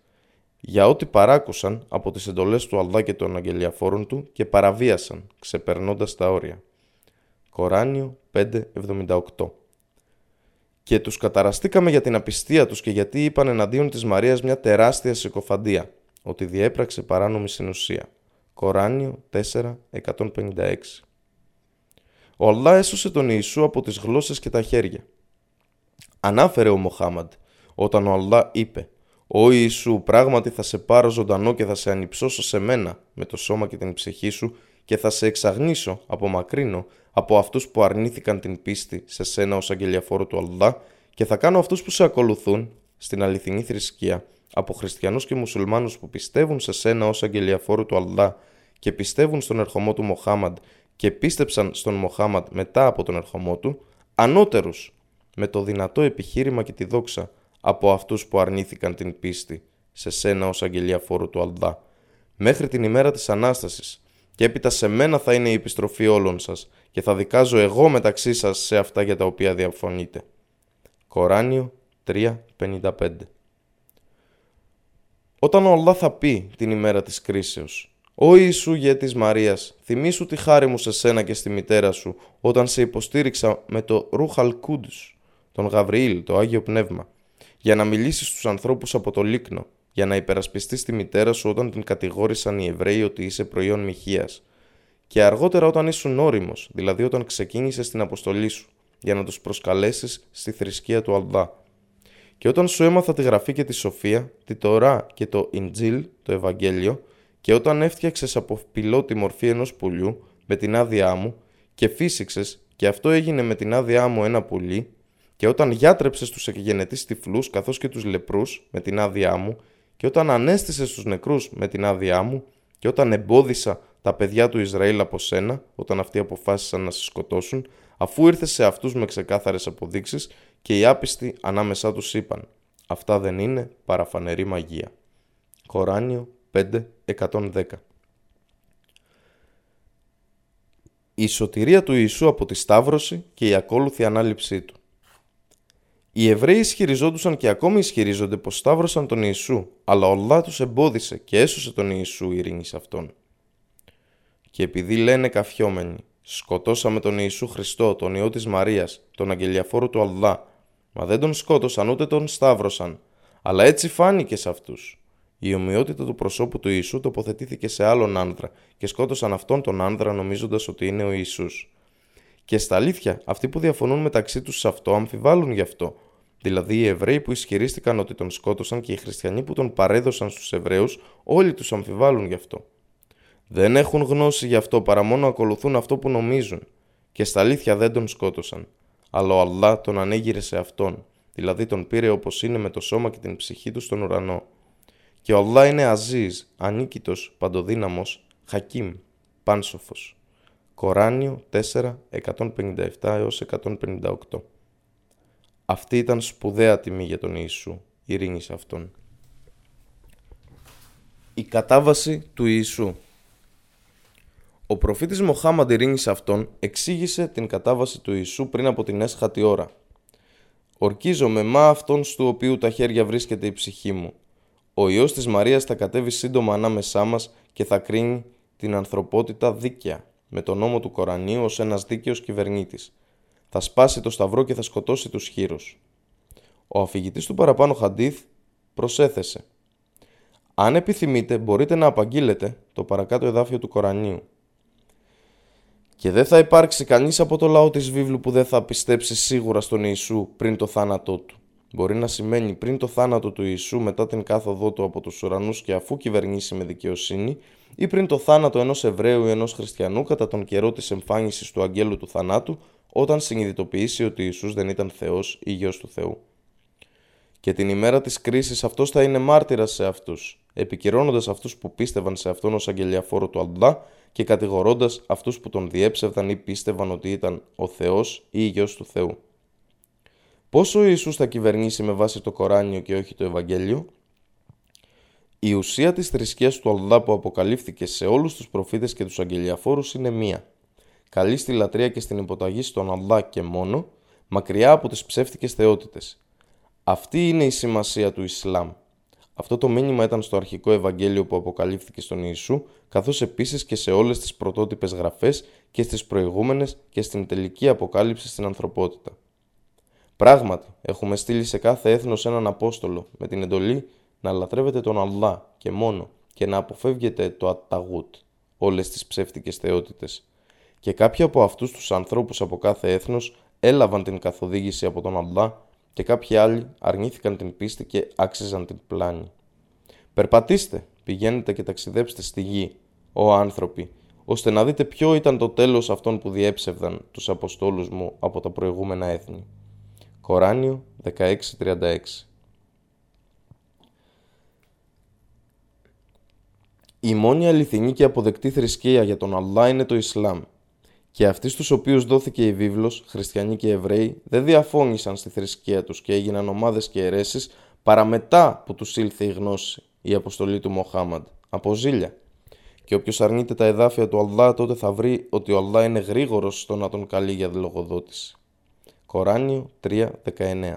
για ό,τι παράκουσαν από τις εντολές του Αλλά και των αγγελιαφόρων του και παραβίασαν, ξεπερνώντας τα όρια. Κοράνιο 5.78 και τους καταραστήκαμε για την απιστία τους και γιατί είπαν εναντίον της Μαρίας μια τεράστια συκοφαντία, ότι διέπραξε παράνομη συνουσία. Κοράνιο 4.156 Ο Αλλά έσωσε τον Ιησού από τις γλώσσες και τα χέρια. Ανάφερε ο Μοχάμαντ, όταν ο Αλλά είπε «Ο Ιησού, πράγματι θα σε πάρω ζωντανό και θα σε ανυψώσω σε μένα με το σώμα και την ψυχή σου και θα σε εξαγνίσω, απομακρύνω, από αυτούς που αρνήθηκαν την πίστη σε σένα ως αγγελιαφόρο του Αλλά και θα κάνω αυτούς που σε ακολουθούν στην αληθινή θρησκεία από χριστιανούς και μουσουλμάνους που πιστεύουν σε σένα ως αγγελιαφόρο του Αλλά και πιστεύουν στον ερχομό του Μοχάμαντ και πίστεψαν στον Μοχάμαντ μετά από τον ερχομό του, ανώτερους με το δυνατό επιχείρημα και τη δόξα από αυτούς που αρνήθηκαν την πίστη σε σένα ως αγγελιαφόρο του Αλλά μέχρι την ημέρα της Ανάστασης και έπειτα σε μένα θα είναι η επιστροφή όλων σας και θα δικάζω εγώ μεταξύ σας σε αυτά για τα οποία διαφωνείτε. Κοράνιο 3.55 Όταν ο Αλλά θα πει την ημέρα της κρίσεως «Ω Ιησού γέτης Μαρίας, θυμήσου τη χάρη μου σε σένα και στη μητέρα σου όταν σε υποστήριξα με το Ρούχαλ Κούντους, τον Γαβριήλ, το Άγιο Πνεύμα, για να μιλήσεις στους ανθρώπους από το Λίκνο για να υπερασπιστείς τη μητέρα σου όταν την κατηγόρησαν οι Εβραίοι ότι είσαι προϊόν μοιχείας. Και αργότερα όταν ήσουν όριμος, δηλαδή όταν ξεκίνησες την αποστολή σου, για να τους προσκαλέσεις στη θρησκεία του Αλδά. Και όταν σου έμαθα τη γραφή και τη σοφία, τη Τωρά και το Ιντζίλ, το Ευαγγέλιο, και όταν έφτιαξες από πυλό τη μορφή ενός πουλιού με την άδειά μου, και φύσηξες, και αυτό έγινε με την άδειά μου ένα πουλί, και όταν γιάτρεψες τους εκγενετεί τυφλούς καθώς και τους λεπρούς με την άδειά μου, και όταν ανέστησε στους νεκρούς με την άδειά μου και όταν εμπόδισα τα παιδιά του Ισραήλ από σένα, όταν αυτοί αποφάσισαν να σε σκοτώσουν, αφού ήρθε σε αυτούς με ξεκάθαρες αποδείξεις και οι άπιστοι ανάμεσά τους είπαν «Αυτά δεν είναι παραφανερή μαγεία». Κοράνιο 5.110 Η σωτηρία του Ιησού από τη Σταύρωση και η ακόλουθη ανάληψή του. Οι Εβραίοι ισχυριζόντουσαν και ακόμη ισχυρίζονται πως σταύρωσαν τον Ιησού, αλλά ο Allah τους εμπόδισε και έσωσε τον Ιησού ειρήνη σε αυτόν. Και επειδή λένε καφιόμενοι, σκοτώσαμε τον Ιησού Χριστό, τον ιό της Μαρίας, τον αγγελιαφόρο του Αλλά, μα δεν τον σκότωσαν ούτε τον σταύρωσαν, αλλά έτσι φάνηκε σε αυτούς. Η ομοιότητα του προσώπου του Ιησού τοποθετήθηκε σε άλλον άνδρα και σκότωσαν αυτόν τον άνδρα νομίζοντας ότι είναι ο Ιησούς. Και στα αλήθεια, αυτοί που διαφωνούν μεταξύ τους σε αυτό αμφιβάλλουν γι' αυτό. Δηλαδή οι Εβραίοι που ισχυρίστηκαν ότι τον σκότωσαν και οι χριστιανοί που τον παρέδωσαν στους Εβραίους, όλοι τους αμφιβάλλουν γι' αυτό. Δεν έχουν γνώση γι' αυτό παρά μόνο ακολουθούν αυτό που νομίζουν και στα αλήθεια δεν τον σκότωσαν, αλλά ο Αλλά τον ανέγειρε σε αυτόν, δηλαδή τον πήρε όπως είναι με το σώμα και την ψυχή του στον ουρανό. Και ο Αλλά είναι Αζίζ, ανίκητος, παντοδύναμος, Χακίμ, πάνσοφος. Κοράνιο 4, 157 έως 158 Αυτή ήταν σπουδαία τιμή για τον Ιησού, ειρήνη σε Αυτόν. Η κατάβαση του Ιησού Ο προφήτης Μοχάμαντ ειρήνης σε Αυτόν εξήγησε την κατάβαση του Ιησού πριν από την έσχατη ώρα. Ορκίζομαι μα αυτόν του οποίου τα χέρια βρίσκεται η ψυχή μου. Ο Υιός της Μαρίας θα κατέβει σύντομα ανάμεσά μας και θα κρίνει την ανθρωπότητα δίκαια με τον νόμο του Κορανίου ως ένας δίκαιος κυβερνήτης. Θα σπάσει το σταυρό και θα σκοτώσει τους χείρους. Ο αφηγητής του παραπάνω Χαντίθ προσέθεσε «Αν επιθυμείτε μπορείτε να απαγγείλετε το παρακάτω εδάφιο του Κορανίου. Και δεν θα υπάρξει κανείς από το λαό της βίβλου που δεν θα πιστέψει σίγουρα στον Ιησού πριν το θάνατό του. Μπορεί να σημαίνει πριν το θάνατο του Ιησού μετά την κάθοδό του από τους ουρανούς και αφού κυβερνήσει με δικαιοσύνη ή πριν το θάνατο ενός Εβραίου ή ενός Χριστιανού κατά τον καιρό της εμφάνισης του αγγέλου του θανάτου όταν συνειδητοποιήσει ότι Ιησούς δεν ήταν Θεός ή Γιος του Θεού. Και την ημέρα της κρίσης αυτός θα είναι μάρτυρας σε αυτούς, επικυρώνοντας αυτούς που πίστευαν σε αυτόν ως αγγελιαφόρο του Αλλά και κατηγορώντας αυτούς που τον διέψευδαν ή πίστευαν ότι ήταν ο Θεός ή Γιος του Θεού. Πόσο ο Ιησούς θα κυβερνήσει με βάση το Κοράνιο και όχι το Ευαγγέλιο; Η ουσία της θρησκείας του Αλλά που αποκαλύφθηκε σε όλους τους προφήτες και τους αγγελιαφόρους είναι μία. Καλή στη λατρεία και στην υποταγή στον Αλλά και μόνο, μακριά από τις ψεύτικες θεότητες. Αυτή είναι η σημασία του Ισλάμ. Αυτό το μήνυμα ήταν στο αρχικό Ευαγγέλιο που αποκαλύφθηκε στον Ιησού, καθώς επίσης και σε όλες τις πρωτότυπες γραφές και στις προηγούμενες και στην τελική αποκάλυψη στην ανθρωπότητα. Πράγματι, έχουμε στείλει σε κάθε έθνος έναν Απόστολο με την εντολή να λατρεύετε τον Αλλά και μόνο και να αποφεύγετε το Αταγούτ, όλες τις ψεύτικες θεότητες. Και κάποιοι από αυτούς τους ανθρώπους από κάθε έθνος έλαβαν την καθοδήγηση από τον Αλλά και κάποιοι άλλοι αρνήθηκαν την πίστη και άξιζαν την πλάνη. Περπατήστε, πηγαίνετε και ταξιδέψτε στη γη, ο άνθρωποι, ώστε να δείτε ποιο ήταν το τέλος αυτών που διέψευδαν τους Αποστόλους μου από τα προηγούμενα έθνη. Κοράνιο 16.36 Η μόνη αληθινή και αποδεκτή θρησκεία για τον Αλλά είναι το Ισλάμ. Και αυτοί στους οποίους δόθηκε η βίβλος, χριστιανοί και Εβραίοι, δεν διαφώνησαν στη θρησκεία τους και έγιναν ομάδες και αιρέσεις παρά μετά που τους ήλθε η γνώση, η αποστολή του Μοχάμαντ, από ζήλια. Και όποιος αρνείται τα εδάφια του Αλλά τότε θα βρει ότι ο Αλλά είναι γρήγορος στο να τον καλεί για λογοδότηση. Κοράνιο 3.19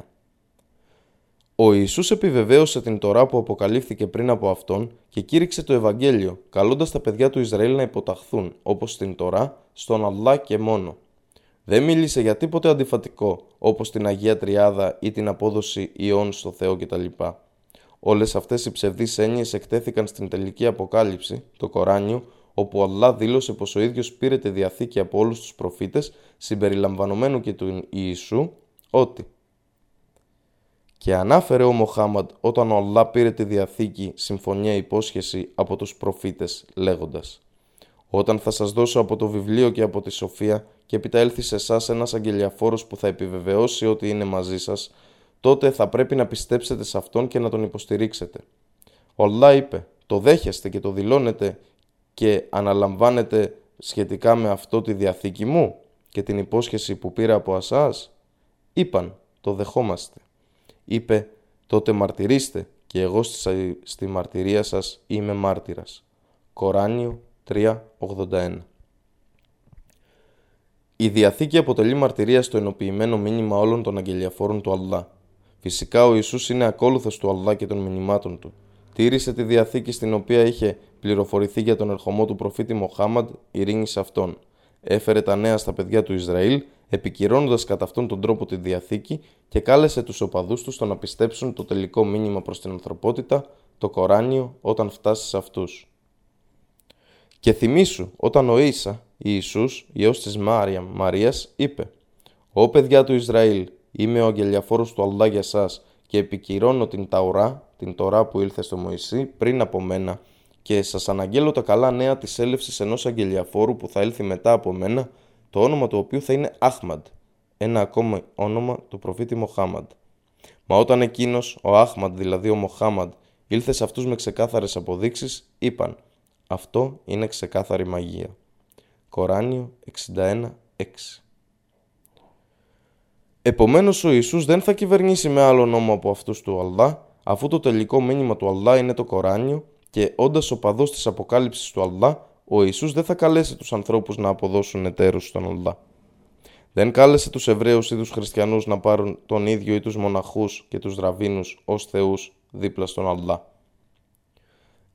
Ο Ιησούς επιβεβαίωσε την Τωρά που αποκαλύφθηκε πριν από αυτόν και κήρυξε το Ευαγγέλιο, καλώντας τα παιδιά του Ισραήλ να υποταχθούν, όπως στην Τωρά, στον Αλλά και μόνο. Δεν μίλησε για τίποτε αντιφατικό, όπως την Αγία Τριάδα ή την απόδοση ιών στο Θεό κτλ. Όλες αυτές οι ψευδείς έννοιες εκτέθηκαν στην τελική αποκάλυψη, το Κοράνιο, όπου ο Αλλά δήλωσε πως ο ίδιος πήρε τη Διαθήκη από όλους τους προφήτες, συμπεριλαμβανομένου και του Ιησού, ότι και ανάφερε ο Μοχάμαντ όταν ο Αλλά πήρε τη Διαθήκη συμφωνία υπόσχεση από τους προφήτες λέγοντας «Όταν θα σας δώσω από το βιβλίο και από τη σοφία και επιταέλθει σε εσάς ένας αγγελιαφόρος που θα επιβεβαιώσει ότι είναι μαζί σας, τότε θα πρέπει να πιστέψετε σε Αυτόν και να Τον υποστηρίξετε». Ο Αλλά είπε «Το δέχεστε και το δηλώνετε και αναλαμβάνετε σχετικά με αυτό τη διαθήκη μου και την υπόσχεση που πήρα από ασάς. Είπαν, το δεχόμαστε. Είπε, τότε μαρτυρήστε και εγώ στη μαρτυρία σας είμαι μάρτυρας. Κοράνιο 3.81 Η Διαθήκη αποτελεί μαρτυρία στο ενοποιημένο μήνυμα όλων των αγγελιαφόρων του Αλλά. Φυσικά ο Ιησούς είναι ακόλουθος του Αλλά και των μηνυμάτων του τήρησε τη διαθήκη στην οποία είχε πληροφορηθεί για τον ερχομό του προφήτη Μοχάμαντ, ειρήνης σε αυτόν. Έφερε τα νέα στα παιδιά του Ισραήλ, επικυρώνοντας κατά αυτόν τον τρόπο τη διαθήκη και κάλεσε τους οπαδούς τους στο να πιστέψουν το τελικό μήνυμα προς την ανθρωπότητα, το Κοράνιο, όταν φτάσει σε αυτούς. Και θυμήσου, όταν ο Ίσα, Ιησούς, ιός της Μάρια, Μαρίας, είπε «Ω παιδιά του Ισραήλ, είμαι ο αγγελιαφόρος του Αλλά για σας και επικυρώνω την Ταουρά, την Τωρά που ήλθε στο Μωυσή πριν από μένα και σας αναγγέλω τα καλά νέα της έλευσης ενός αγγελιαφόρου που θα έλθει μετά από μένα, το όνομα του οποίου θα είναι Άχμαντ, ένα ακόμα όνομα του προφήτη Μοχάμαντ. Μα όταν εκείνος, ο Άχμαντ δηλαδή ο Μοχάμαντ, ήλθε σε αυτούς με ξεκάθαρες αποδείξεις, είπαν «Αυτό είναι ξεκάθαρη μαγεία». Κοράνιο 61.6 Επομένως ο Ιησούς δεν θα κυβερνήσει με άλλο νόμο από αυτούς του Αλλά, αφού το τελικό μήνυμα του Αλλά είναι το Κοράνιο και όντας ο παδός της αποκάλυψης του Αλλά, ο Ιησούς δεν θα καλέσει τους ανθρώπους να αποδώσουν εταίρους στον Αλλά. Δεν κάλεσε τους Εβραίους ή τους Χριστιανούς να πάρουν τον ίδιο ή τους μοναχούς και τους ραβίνους ως θεούς δίπλα στον Αλλά.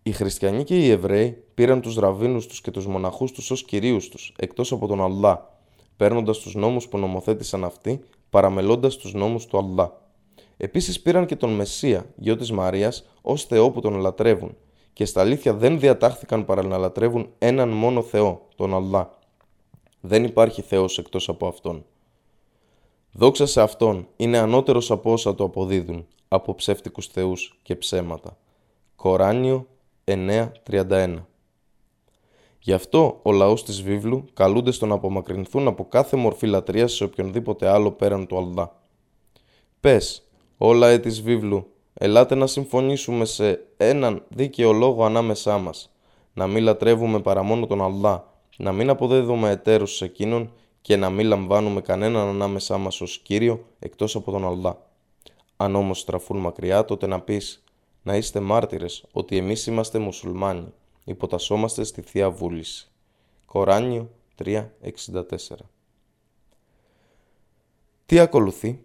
Οι χριστιανοί και οι Εβραίοι πήραν τους ραβίνους τους και τους μοναχούς τους ως κυρίους τους, εκτός από τον Αλλά, παίρνοντας τους νόμους που νομοθέτησαν αυτοί, παραμελώντας τους νόμους του Αλλά. Επίσης πήραν και τον Μεσσία, γιο της Μαρίας, ως Θεό που τον λατρεύουν και στα αλήθεια δεν διατάχθηκαν παρά να λατρεύουν έναν μόνο Θεό, τον Αλλά. Δεν υπάρχει Θεός εκτός από Αυτόν. Δόξα σε Αυτόν είναι ανώτερος από όσα το αποδίδουν, από ψεύτικους θεούς και ψέματα. Κοράνιο 9.31 Γι' αυτό ο λαός της βίβλου καλούνται στο να απομακρυνθούν από κάθε μορφή λατρείας σε οποιονδήποτε άλλο πέραν του Αλλά. Πες, όλα ε της βίβλου, ελάτε να συμφωνήσουμε σε έναν δίκαιο λόγο ανάμεσά μας, να μην λατρεύουμε παρά μόνο τον Αλλά, να μην αποδέδουμε εταίρους σε εκείνον και να μην λαμβάνουμε κανέναν ανάμεσά μας ως Κύριο εκτός από τον Αλλά. Αν όμως στραφούν μακριά, τότε να πεις να είστε μάρτυρες ότι εμείς είμαστε μουσουλμάνοι, υποτασσόμαστε στη Θεία Βούληση. Κοράνιο 3.64 Τι ακολουθεί;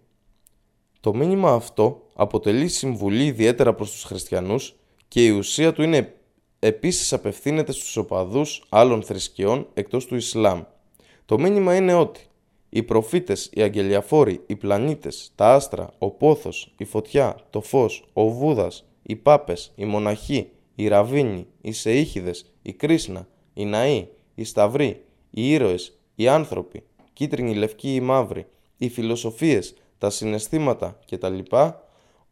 Το μήνυμα αυτό αποτελεί συμβουλή ιδιαίτερα προς τους χριστιανούς και η ουσία του είναι επίσης απευθύνεται στους οπαδούς άλλων θρησκειών εκτός του Ισλάμ. Το μήνυμα είναι ότι οι προφήτες, οι αγγελιαφόροι, οι πλανήτες, τα άστρα, ο πόθος, η φωτιά, το φως, ο Βούδας, οι πάπες, οι μοναχοί, οι ραβίνοι, οι σεΐχιδες, οι κρίσνα, οι ναοί, οι σταυροί, οι ήρωες, οι άνθρωποι, κίτρινοι, λευκοί ή μαύροι, οι φιλοσοφίες, τα συναισθήματα κτλ.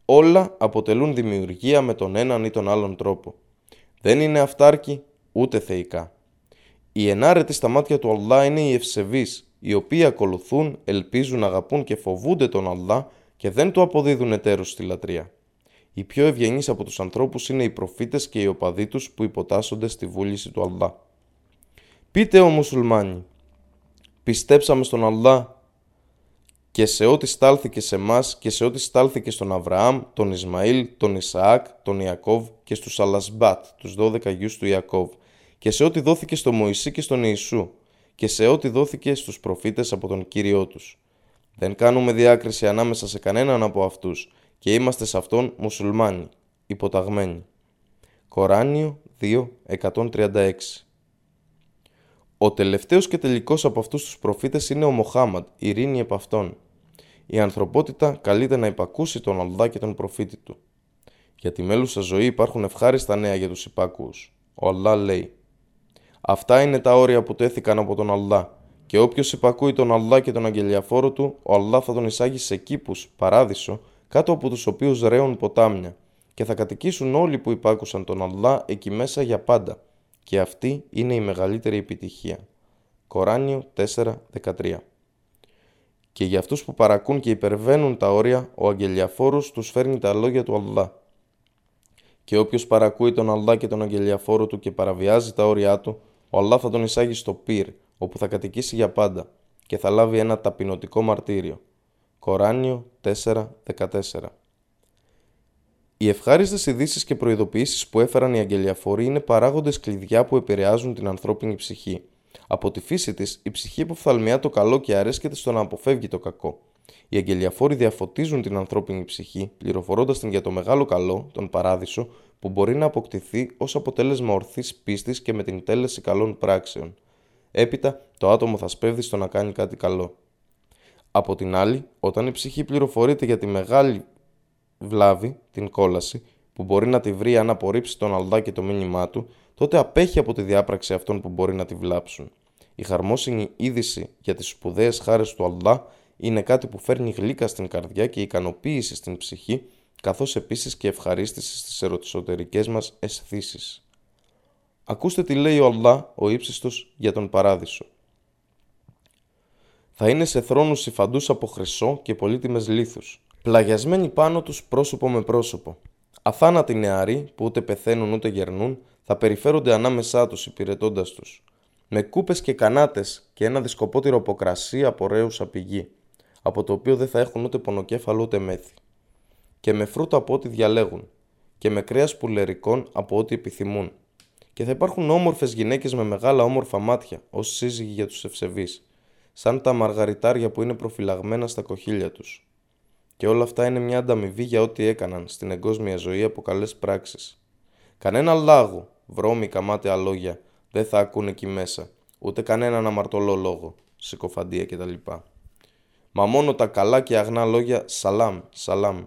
όλα αποτελούν δημιουργία με τον έναν ή τον άλλον τρόπο. Δεν είναι αυτάρκη ούτε θεϊκά. Οι ενάρετοι στα μάτια του Αλλά είναι οι ευσεβείς, οι οποίοι ακολουθούν, ελπίζουν, αγαπούν και φοβούνται τον Αλλά και δεν του αποδίδουν εταίρους στη λατρεία. Οι πιο ευγενείς από τους ανθρώπους είναι οι προφήτες και οι οπαδοί τους που υποτάσσονται στη βούληση του Αλλά. Πείτε ο μουσουλμάνοι, πιστέψαμε στον Αλλά και σε ό,τι στάλθηκε σε εμάς και σε ό,τι στάλθηκε στον Αβραάμ, τον Ισμαήλ, τον Ισαάκ, τον Ιακώβ και στους Αλασμπάτ, τους 12 γιους του Ιακώβ, και σε ό,τι δόθηκε στο Μωυσή και στον Ιησού, και σε ό,τι δόθηκε στους προφήτες από τον Κύριό τους. Δεν κάνουμε διάκριση ανάμεσα σε κανέναν από αυτούς και είμαστε σε αυτόν μουσουλμάνοι, υποταγμένοι. Κοράνιο 2.136 Ο τελευταίος και τελικός από αυτούς τους προφήτες είναι ο Μοχάμαντ, ειρήνη επ' αυτόν. Η ανθρωπότητα καλείται να υπακούσει τον Αλδά και τον προφήτη του. Για τη μέλουσα ζωή υπάρχουν ευχάριστα νέα για τους υπάκουους. Ο Αλλά λέει «Αυτά είναι τα όρια που τέθηκαν από τον Αλλά και όποιος υπακούει τον Αλλά και τον αγγελιαφόρο του, ο Αλλά θα τον εισάγει σε κήπους, παράδεισο, κάτω από τους οποίους ρέουν ποτάμια και θα κατοικήσουν όλοι που υπάκουσαν τον Αλλά εκεί μέσα για πάντα και αυτή είναι η μεγαλύτερη επιτυχία. Κοράνιο 4.13 Και για αυτούς που παρακούν και υπερβαίνουν τα όρια, ο αγγελιαφόρος τους φέρνει τα λόγια του Αλλά. Και όποιος παρακούει τον Αλλά και τον αγγελιαφόρο του και παραβιάζει τα όρια του, ο Αλλά θα τον εισάγει στο πυρ, όπου θα κατοικήσει για πάντα και θα λάβει ένα ταπεινωτικό μαρτύριο. Κοράνιο 4.14 Οι ευχάριστες ειδήσεις και προειδοποιήσεις που έφεραν οι αγγελιαφόροι είναι παράγοντες κλειδιά που επηρεάζουν την ανθρώπινη ψυχή. Από τη φύση της, η ψυχή υποφθαλμιά το καλό και αρέσκεται στο να αποφεύγει το κακό. Οι αγγελιαφόροι διαφωτίζουν την ανθρώπινη ψυχή, πληροφορώντας την για το μεγάλο καλό, τον παράδεισο, που μπορεί να αποκτηθεί ως αποτέλεσμα ορθής πίστης και με την τέλεση καλών πράξεων. Έπειτα, το άτομο θα σπέβδει στο να κάνει κάτι καλό. Από την άλλη, όταν η ψυχή πληροφορείται για τη μεγάλη βλάβη, την κόλαση, που μπορεί να τη βρει αν απορρίψει τον Αλδά και το μήνυμά του, τότε απέχει από τη διάπραξη αυτών που μπορεί να τη βλάψουν. Η χαρμόσυνη είδηση για τις σπουδαίες χάρες του Αλδά είναι κάτι που φέρνει γλύκα στην καρδιά και ικανοποίηση στην ψυχή, καθώς επίσης και ευχαρίστηση στις ερωτησοτερικές μας αισθήσεις. Ακούστε τι λέει ο Αλλά, ο ύψιστος, για τον παράδεισο. Θα είναι σε θρόνους συφαντούς από χρυσό και πολύτιμες λίθους, πλαγιασμένοι πάνω τους πρόσωπο με πρόσωπο. Αθάνατοι νεαροί που ούτε πεθαίνουν ούτε γερνούν θα περιφέρονται ανάμεσά τους υπηρετώντας τους. Με κούπες και κανάτες και ένα δισκοπότηρο από κρασί από ρέουσα πηγή, από το οποίο δεν θα έχουν ούτε πονοκέφαλο ούτε μέθη. Και με φρούτα από ό,τι διαλέγουν, και με κρέας πουλερικών από ό,τι επιθυμούν. Και θα υπάρχουν όμορφες γυναίκες με μεγάλα όμορφα μάτια, ως σύζυγοι για τους ευσεβείς, σαν τα μαργαριτάρια που είναι προφυλαγμένα στα κοχύλια τους. Και όλα αυτά είναι μια ανταμοιβή για ό,τι έκαναν στην εγκόσμια ζωή από καλές πράξεις. Κανένα λάγο, βρώμικα μάτια λόγια, δεν θα ακούνε εκεί μέσα, ούτε κανέναν αμαρτωλό λόγο, συκοφαντία κτλ. Μα μόνο τα καλά και αγνά λόγια σαλάμ, σαλάμ,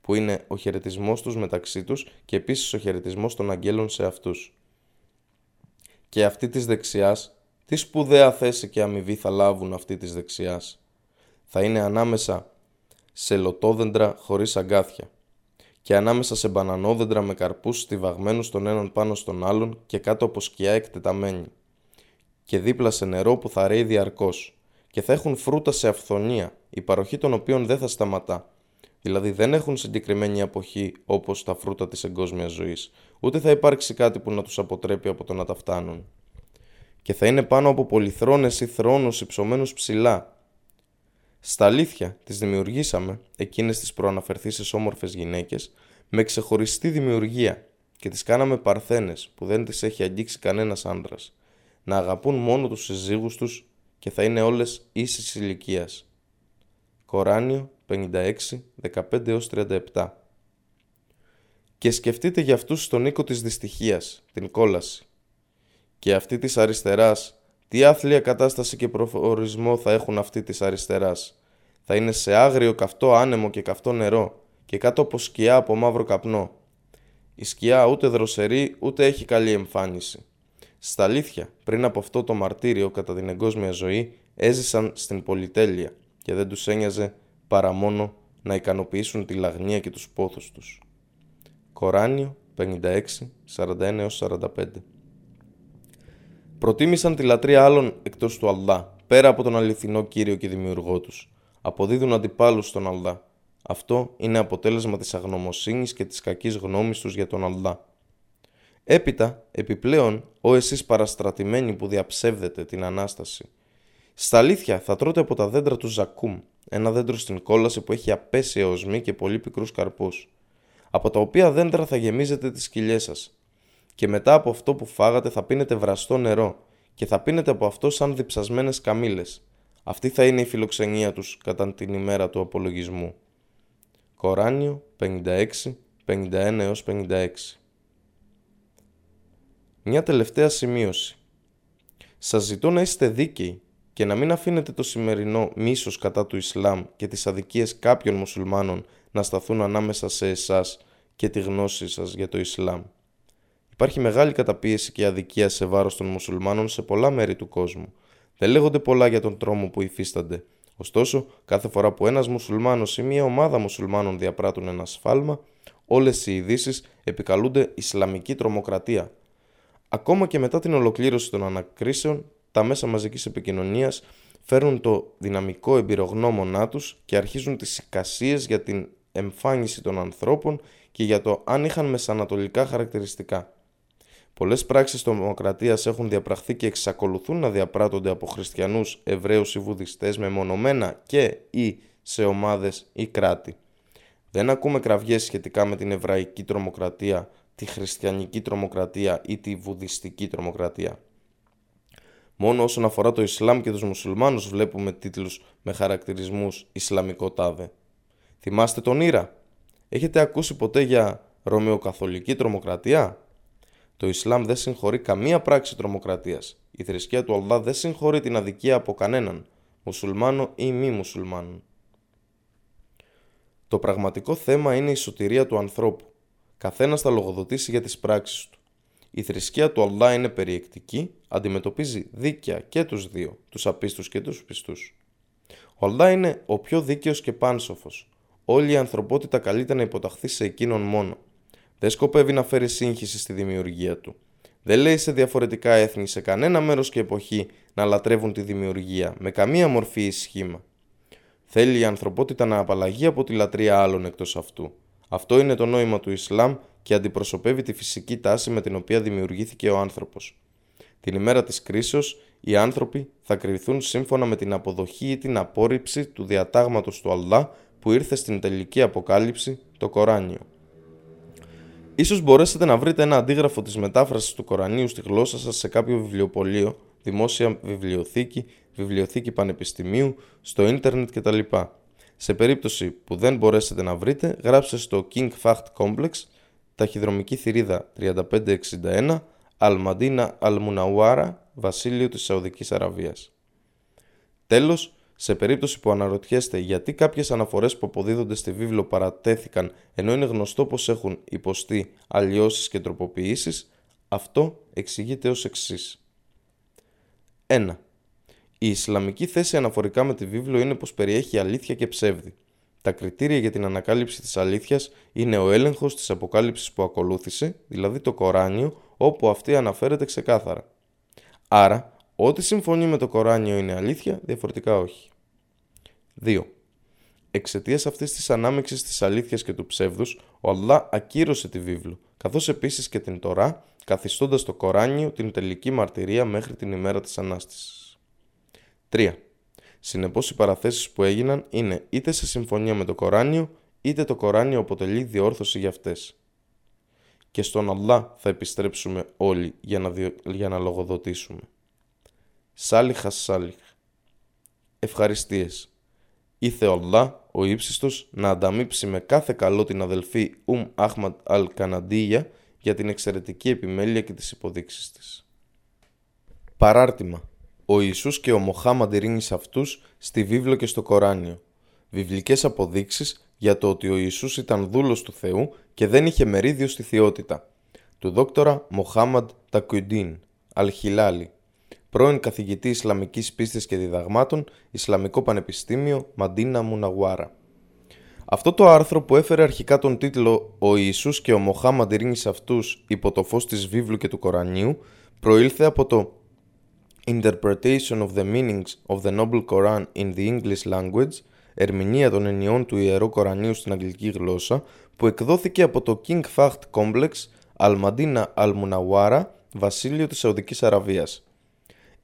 που είναι ο χαιρετισμός τους μεταξύ τους και επίσης ο χαιρετισμός των αγγέλων σε αυτούς. Και αυτή της δεξιάς, τι σπουδαία θέση και αμοιβή θα λάβουν αυτή της δεξιάς. Θα είναι ανάμεσα σε λωτόδεντρα χωρίς αγκάθια και ανάμεσα σε μπανανόδεντρα με καρπούς στιβαγμένους τον έναν πάνω στον άλλον και κάτω από σκιά εκτεταμένοι και δίπλα σε νερό που θα ρέει διαρκώς και θα έχουν φρούτα σε αυθονία, η παροχή των οποίων δεν θα σταματά. Δηλαδή δεν έχουν συγκεκριμένη αποχή όπως τα φρούτα της εγκόσμιας ζωής, ούτε θα υπάρξει κάτι που να τους αποτρέπει από το να τα φτάνουν. Και θα είναι πάνω από πολυθρόνες ή θρόνους υψωμένους ψηλά, στα αλήθεια, τις δημιουργήσαμε, εκείνες τις προαναφερθήσεις όμορφες γυναίκες, με ξεχωριστή δημιουργία και τις κάναμε παρθένες που δεν τις έχει αγγίξει κανένας άντρας, να αγαπούν μόνο τους συζύγους τους και θα είναι όλες ίσης ηλικίας. Κοράνιο 56, 15 37 Και σκεφτείτε για αυτούς στον οίκο της δυστυχίας, την κόλαση. Και αυτή της αριστεράς τι άθλια κατάσταση και προορισμό θα έχουν αυτοί της αριστεράς. Θα είναι σε άγριο καυτό άνεμο και καυτό νερό και κάτω από σκιά από μαύρο καπνό. Η σκιά ούτε δροσερή ούτε έχει καλή εμφάνιση. Στα αλήθεια, πριν από αυτό το μαρτύριο κατά την εγκόσμια ζωή, έζησαν στην πολυτέλεια και δεν τους ένοιαζε παρά μόνο να ικανοποιήσουν τη λαγνία και τους πόθους τους. Κοράνιο 56, 41-45 Προτίμησαν τη λατρεία άλλων εκτός του Αλλά, πέρα από τον αληθινό Κύριο και Δημιουργό τους. Αποδίδουν αντιπάλους στον Αλλά. Αυτό είναι αποτέλεσμα της αγνωμοσύνης και της κακής γνώμης τους για τον Αλλά. Έπειτα, επιπλέον, ο εσείς παραστρατημένοι που διαψεύδετε την Ανάσταση. Στα αλήθεια θα τρώτε από τα δέντρα του Ζακούμ, ένα δέντρο στην κόλαση που έχει απέσια οσμή και πολύ πικρούς καρπούς, από τα οποία δέντρα θα γεμίζετε τις κοιλιές σας και μετά από αυτό που φάγατε θα πίνετε βραστό νερό και θα πίνετε από αυτό σαν διψασμένες καμήλες. Αυτή θα είναι η φιλοξενία τους κατά την ημέρα του απολογισμού. Κοράνιο 56, 51 56 Μια τελευταία σημείωση. Σας ζητώ να είστε δίκαιοι και να μην αφήνετε το σημερινό μίσος κατά του Ισλάμ και τις αδικίες κάποιων μουσουλμάνων να σταθούν ανάμεσα σε εσάς και τη γνώση σας για το Ισλάμ. Υπάρχει μεγάλη καταπίεση και αδικία σε βάρος των μουσουλμάνων σε πολλά μέρη του κόσμου. Δεν λέγονται πολλά για τον τρόμο που υφίστανται. Ωστόσο, κάθε φορά που ένας μουσουλμάνος ή μια ομάδα μουσουλμάνων διαπράττουν ένα σφάλμα, όλες οι ειδήσεις επικαλούνται Ισλαμική τρομοκρατία. Ακόμα και μετά την ολοκλήρωση των ανακρίσεων, τα μέσα μαζικής επικοινωνίας φέρνουν το δυναμικό εμπειρογνώμονά τους και αρχίζουν τις εικασίες για την εμφάνιση των ανθρώπων και για το αν είχαν μεσανατολικά χαρακτηριστικά. Πολλές πράξεις τρομοκρατίας έχουν διαπραχθεί και εξακολουθούν να διαπράττονται από χριστιανούς, Εβραίους ή Βουδιστές μεμονωμένα και ή σε ομάδες ή κράτη. Δεν ακούμε κραυγές σχετικά με την εβραϊκή τρομοκρατία, τη χριστιανική τρομοκρατία ή τη βουδιστική τρομοκρατία. Μόνο όσον αφορά το Ισλάμ και τους μουσουλμάνους βλέπουμε τίτλους με χαρακτηρισμούς Ισλαμικό τάδε. Θυμάστε τον Ήρα; Έχετε ακούσει ποτέ για Ρωμαιοκαθολική τρομοκρατία; Το Ισλάμ δεν συγχωρεί καμία πράξη τρομοκρατίας. Η θρησκεία του Αλλά δεν συγχωρεί την αδικία από κανέναν, μουσουλμάνο ή μη μουσουλμάνο. Το πραγματικό θέμα είναι η σωτηρία του ανθρώπου. Καθένας θα λογοδοτήσει για τις πράξεις του. Η θρησκεία του Αλλά είναι περιεκτική, αντιμετωπίζει δίκαια και τους δύο, τους απίστους και τους πιστούς. Ο Αλλά είναι ο πιο δίκαιος και πάνσοφος. Όλη η ανθρωπότητα καλείται να υποταχθεί σε εκείνον μόνο. Δεν σκοπεύει να φέρει σύγχυση στη δημιουργία του. Δεν λέει σε διαφορετικά έθνη σε κανένα μέρος και εποχή να λατρεύουν τη δημιουργία με καμία μορφή ή σχήμα. Θέλει η ανθρωπότητα να απαλλαγεί από τη λατρεία άλλων εκτός αυτού. Αυτό είναι το νόημα του Ισλάμ και αντιπροσωπεύει τη φυσική τάση με την οποία δημιουργήθηκε ο άνθρωπος. Την ημέρα της κρίσεως, οι άνθρωποι θα κρυθούν σύμφωνα με την αποδοχή ή την απόρριψη του διατάγματος του Αλλά που ήρθε στην τελική αποκάλυψη, το Κοράνιο. Ίσως μπορέσετε να βρείτε ένα αντίγραφο της μετάφρασης του Κορανίου στη γλώσσα σας σε κάποιο βιβλιοπωλείο, δημόσια βιβλιοθήκη, βιβλιοθήκη πανεπιστημίου, στο ίντερνετ κτλ. Σε περίπτωση που δεν μπορέσετε να βρείτε, γράψτε στο King Fact Complex, ταχυδρομική θηρίδα 3561, Αλμαντίνα Αλμουναουάρα, βασίλειο της Σαουδικής Αραβίας. Τέλος, σε περίπτωση που αναρωτιέστε γιατί κάποιες αναφορές που αποδίδονται στη βίβλο παρατέθηκαν ενώ είναι γνωστό πως έχουν υποστεί αλλοιώσεις και τροποποιήσεις, αυτό εξηγείται ως εξής. 1. Η Ισλαμική θέση αναφορικά με τη βίβλο είναι πως περιέχει αλήθεια και ψεύδι. Τα κριτήρια για την ανακάλυψη της αλήθειας είναι ο έλεγχος της αποκάλυψης που ακολούθησε, δηλαδή το Κοράνιο, όπου αυτή αναφέρεται ξεκάθαρα. Άρα, ό,τι συμφωνεί με το Κοράνιο είναι αλήθεια, διαφορετικά όχι. 2. Εξαιτίας αυτής της ανάμειξης της αλήθειας και του ψεύδους, ο Αλλά ακύρωσε τη βίβλο, καθώς επίσης και την Τωρά, καθιστώντας το Κοράνιο την τελική μαρτυρία μέχρι την ημέρα της Ανάστηση. 3. Συνεπώς, οι παραθέσεις που έγιναν είναι είτε σε συμφωνία με το Κοράνιο, είτε το Κοράνιο αποτελεί διόρθωση για αυτές. Και στον Αλλά θα επιστρέψουμε όλοι για να, για να λογοδοτήσουμε. Σάλιχα Σάλιχ. Ευχαριστίες. Ήθε Allah, ο ύψιστος, να ανταμείψει με κάθε καλό την αδελφή Ουμ Αχμαντ Αλ Καναντίγια για την εξαιρετική επιμέλεια και τις υποδείξεις της. Παράρτημα. Ο Ιησούς και ο Μοχάμαντ ειρήνη αυτούς στη βίβλο και στο Κοράνιο. Βιβλικές αποδείξεις για το ότι ο Ιησούς ήταν δούλος του Θεού και δεν είχε μερίδιο στη θεότητα. Του δόκτορα Μοχάμαντ Τακουντίν, Αλχιλάλη, πρώην καθηγητή Ισλαμικής πίστης και διδαγμάτων, Ισλαμικό Πανεπιστήμιο, Μαντίνα Μουναγουάρα. Αυτό το άρθρο που έφερε αρχικά τον τίτλο «Ο Ιησούς και ο Μοχάμαντ ειρήνης αυτούς υπό το φως της βίβλου και του Κορανίου» προήλθε από το Interpretation of the Meanings of the Noble Quran in the English Language ερμηνεία των ενιών του Ιερού Κορανίου στην αγγλική γλώσσα που εκδόθηκε από το King Fahd Complex Al-Madina Al-Munawara, βασίλειο της Σαουδικής Αραβίας.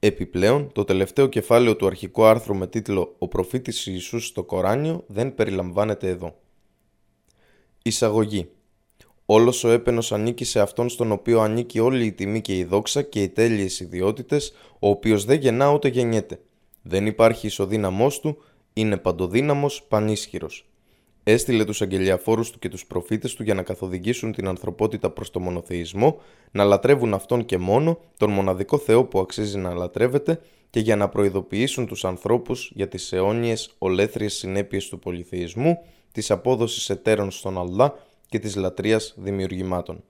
Επιπλέον, το τελευταίο κεφάλαιο του αρχικού άρθρου με τίτλο «Ο προφήτης Ιησούς στο Κοράνιο» δεν περιλαμβάνεται εδώ. Εισαγωγή Όλος ο έπαινος ανήκει σε αυτόν στον οποίο ανήκει όλη η τιμή και η δόξα και οι τέλειες ιδιότητες, ο οποίος δεν γεννά ούτε γεννιέται. Δεν υπάρχει ισοδύναμός του, είναι παντοδύναμος, πανίσχυρος έστειλε τους αγγελιαφόρους του και τους προφήτες του για να καθοδηγήσουν την ανθρωπότητα προς το μονοθεϊσμό, να λατρεύουν Αυτόν και μόνο, τον μοναδικό Θεό που αξίζει να λατρεύεται και για να προειδοποιήσουν τους ανθρώπους για τις αιώνιες ολέθριες συνέπειες του πολυθεϊσμού, της απόδοσης εταίρων στον Αλλά και της λατρείας δημιουργημάτων.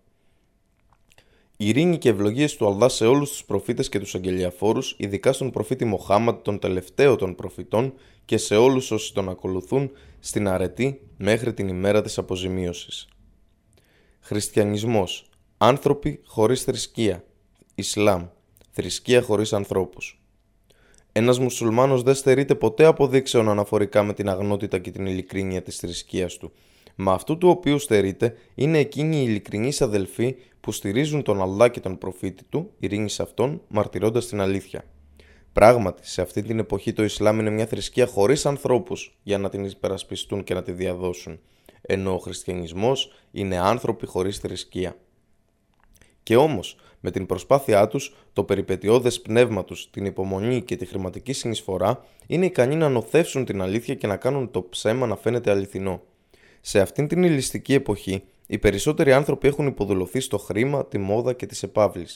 Ειρήνη και ευλογίες του Αλλά σε όλους τους προφήτες και τους αγγελιαφόρους, ειδικά στον προφήτη Μοχάμαντ, τον τελευταίο των προφητών, και σε όλους όσοι τον ακολουθούν στην αρετή μέχρι την ημέρα της αποζημίωσης. Χριστιανισμός. Άνθρωποι χωρίς θρησκεία. Ισλάμ. Θρησκεία χωρίς ανθρώπους. Ένας μουσουλμάνος δεν στερείται ποτέ αποδείξεων αναφορικά με την αγνότητα και την ειλικρίνεια της θρησκείας του. Μα αυτού του οποίου στερείται είναι εκείνοι οι ειλικρινείς αδελφοί που στηρίζουν τον Αλλά και τον προφήτη του, ειρήνης σε αυτόν, μαρτυρώντας την αλήθεια. Πράγματι, σε αυτή την εποχή το Ισλάμ είναι μια θρησκεία χωρίς ανθρώπους για να την υπερασπιστούν και να τη διαδώσουν, ενώ ο χριστιανισμός είναι άνθρωποι χωρίς θρησκεία. Και όμως, με την προσπάθειά τους, το περιπετειώδες πνεύμα τους, την υπομονή και τη χρηματική συνεισφορά είναι ικανοί να νοθεύσουν την αλήθεια και να κάνουν το ψέμα να φαίνεται αληθινό. Σε αυτήν την ηλιστική εποχή, οι περισσότεροι άνθρωποι έχουν υποδουλωθεί στο χρήμα, τη μόδα και τι επαύλει.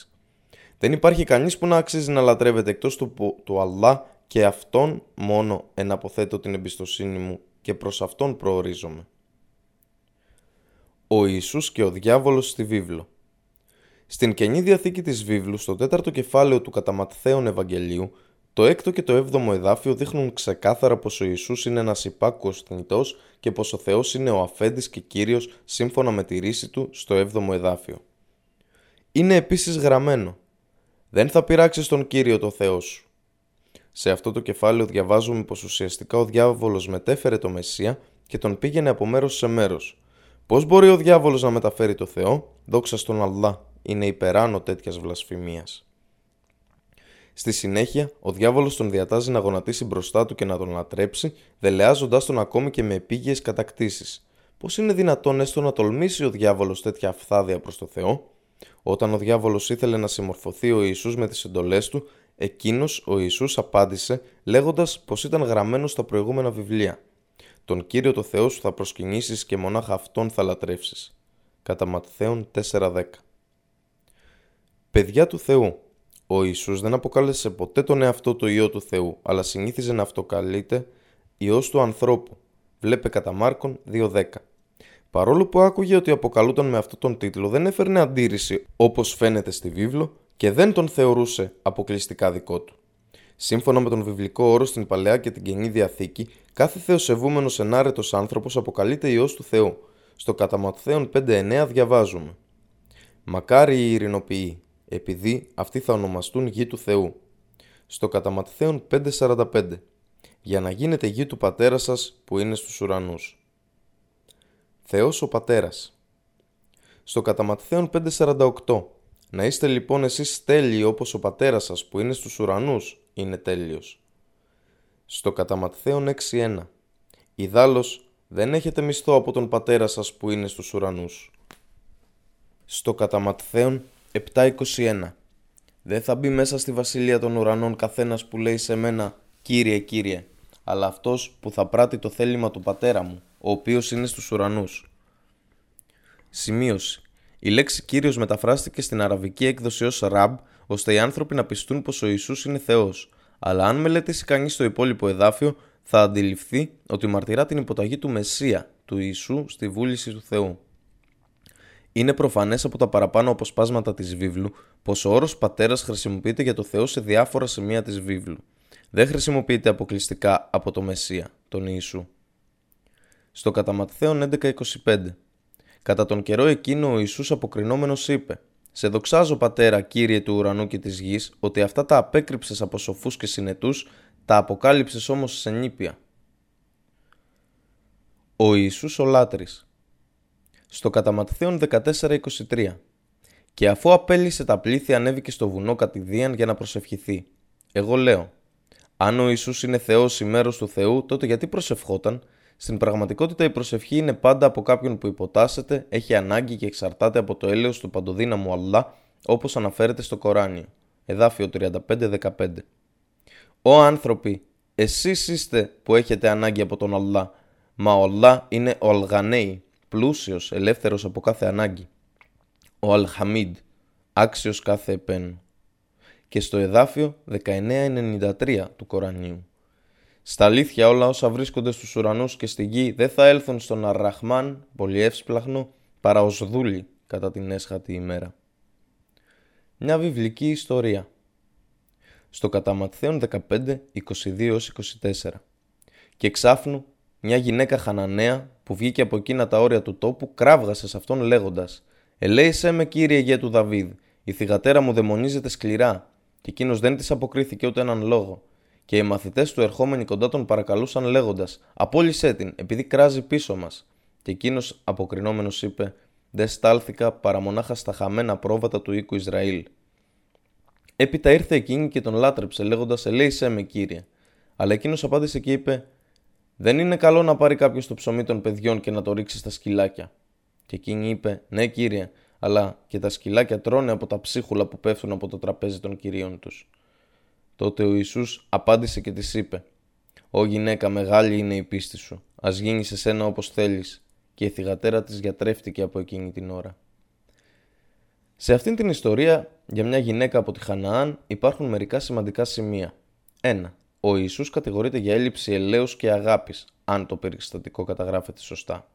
Δεν υπάρχει κανείς που να αξίζει να λατρεύεται εκτός του, του Αλλά και Αυτόν μόνο εναποθέτω την εμπιστοσύνη μου και προς Αυτόν προορίζομαι. Ο Ιησούς και ο διάβολος στη βίβλο Στην Καινή Διαθήκη της βίβλου, στο τέταρτο κεφάλαιο του κατά Ευαγγελίου, Το έκτο και το έβδομο εδάφιο δείχνουν ξεκάθαρα πως ο Ιησούς είναι ένας υπάκουος θνητός και πως ο Θεός είναι ο αφέντης και Κύριος σύμφωνα με τη ρίση του στο έβδομο εδάφιο. Είναι επίσης γραμμένο «Δεν θα πειράξεις τον Κύριο το Θεός σου». Σε αυτό το κεφάλαιο διαβάζουμε πως ουσιαστικά ο διάβολος μετέφερε το Μεσσία και τον πήγαινε από μέρος σε μέρος. Πώς μπορεί ο διάβολος να μεταφέρει το Θεό, δόξα στον Αλλά, είναι υπεράνω τέτοιας βλασφημίας. Στη συνέχεια, ο διάβολος τον διατάζει να γονατίσει μπροστά του και να τον λατρέψει, δελεάζοντάς τον ακόμη και με επίγειες κατακτήσεις. Πώς είναι δυνατόν έστω να τολμήσει ο διάβολος τέτοια αφθάδια προς το Θεό, όταν ο διάβολος ήθελε να συμμορφωθεί ο Ιησούς με τις εντολές του, εκείνος ο Ιησούς απάντησε λέγοντας πως ήταν γραμμένο στα προηγούμενα βιβλία. Τον κύριο το Θεό σου θα προσκυνήσεις και μονάχα αυτόν θα λατρεύσεις. Κατά Ματθαίων 4:10. Παιδιά του Θεού, ο Ιησούς δεν αποκάλεσε ποτέ τον εαυτό του Υιό του Θεού, αλλά συνήθιζε να αυτοκαλείται Υιός του ανθρώπου. Βλέπε κατά Μάρκον 2.10. Παρόλο που άκουγε ότι αποκαλούταν με αυτόν τον τίτλο, δεν έφερνε αντίρρηση όπως φαίνεται στη βίβλο και δεν τον θεωρούσε αποκλειστικά δικό του. Σύμφωνα με τον βιβλικό όρο στην Παλαιά και την Καινή Διαθήκη, κάθε θεοσεβούμενος ενάρετος άνθρωπος αποκαλείται ιό του Θεού. Στο κατά 5.9 διαβάζουμε. Μακάρι οι ειρηνοποιοί, επειδή αυτοί θα ονομαστούν γη του Θεού. Στο κατά 5.45 για να γίνετε γη του πατέρα σας που είναι στους ουρανούς. Θεός ο πατέρας. Στο κατά 5.48 να είστε λοιπόν εσείς τέλειοι όπως ο πατέρας σας που είναι στους ουρανούς είναι τέλειος. Στο κατά 6.1 Ιδάλλως δεν έχετε μισθό από τον πατέρα σας που είναι στους ουρανούς. Στο κατά 7.21 Δεν θα μπει μέσα στη βασιλεία των ουρανών καθένας που λέει σε μένα «Κύριε, Κύριε», αλλά αυτός που θα πράττει το θέλημα του πατέρα μου, ο οποίος είναι στους ουρανούς. Σημείωση. Η λέξη Κύριος μεταφράστηκε στην αραβική έκδοση ως Ραμπ, ώστε οι άνθρωποι να πιστούν πως ο Ιησούς είναι Θεός. Αλλά αν μελετήσει κανείς το υπόλοιπο εδάφιο, θα αντιληφθεί ότι μαρτυρά την υποταγή του Μεσσία, του Ιησού, στη βούληση του Θεού. Είναι προφανές από τα παραπάνω αποσπάσματα της βίβλου πως ο όρος πατέρας χρησιμοποιείται για το Θεό σε διάφορα σημεία της βίβλου. Δεν χρησιμοποιείται αποκλειστικά από το Μεσσία, τον Ιησού. Στο κατά 11.25 Κατά τον καιρό εκείνο ο Ιησούς αποκρινόμενος είπε «Σε δοξάζω πατέρα κύριε του ουρανού και της γης ότι αυτά τα απέκρυψες από σοφούς και συνετούς, τα αποκάλυψες όμως σε νήπια». Ο Ιησούς ο Λάτρης στο κατά 14-23 και αφού απέλυσε τα πλήθη ανέβηκε στο βουνό κατηδίαν για να προσευχηθεί. Εγώ λέω, αν ο Ιησούς είναι Θεός ή μέρος του Θεού, τότε γιατί προσευχόταν. Στην πραγματικότητα η προσευχή είναι πάντα από κάποιον που υποτάσσεται, έχει ανάγκη και εξαρτάται από το έλεος του παντοδύναμου Αλλά, όπως αναφέρεται στο Κοράνιο. Εδάφιο 35-15 Ω άνθρωποι, εσείς είστε που έχετε ανάγκη από τον Αλλά, μα ο Αλλά είναι ο Αλγανέη, πλούσιος, ελεύθερος από κάθε ανάγκη. Ο Αλχαμίντ, άξιος κάθε επένου. Και στο εδάφιο 1993 του Κορανίου. Στα αλήθεια όλα όσα βρίσκονται στους ουρανούς και στη γη δεν θα έλθουν στον Αρραχμάν, πολύ εύσπλαχνο, παρά ως δούλοι κατά την έσχατη ημέρα. Μια βιβλική ιστορία. Στο κατά 15, 22-24. Και εξάφνου μια γυναίκα Χαναναία που βγήκε από εκείνα τα όρια του τόπου κράβγασε σε αυτόν λέγοντας: Ελέησέ με, κύριε γέ του Δαβίδ, η θυγατέρα μου δαιμονίζεται σκληρά. Και εκείνος δεν της αποκρίθηκε ούτε έναν λόγο. Και οι μαθητές του ερχόμενοι κοντά τον παρακαλούσαν λέγοντας: Απόλυσέ την, επειδή κράζει πίσω μας. Και εκείνος αποκρινόμενος είπε: Δεν στάλθηκα παρά μονάχα στα χαμένα πρόβατα του οίκου Ισραήλ. Έπειτα ήρθε εκείνη και τον λάτρεψε λέγοντας: Ελέησέ με, κύριε. Αλλά εκείνος απάντησε και είπε: δεν είναι καλό να πάρει κάποιος το ψωμί των παιδιών και να το ρίξει στα σκυλάκια. Και εκείνη είπε: Ναι, κύριε, αλλά και τα σκυλάκια τρώνε από τα ψίχουλα που πέφτουν από το τραπέζι των κυρίων τους. Τότε ο Ιησούς απάντησε και της είπε: Ω γυναίκα, μεγάλη είναι η πίστη σου. Α γίνεις σε σένα όπως θέλεις. Και η θυγατέρα της γιατρεύτηκε από εκείνη την ώρα. Σε αυτήν την ιστορία για μια γυναίκα από τη Χαναάν υπάρχουν μερικά σημαντικά σημεία. 1 ο Ιησούς κατηγορείται για έλλειψη ελέους και αγάπης, αν το περιστατικό καταγράφεται σωστά.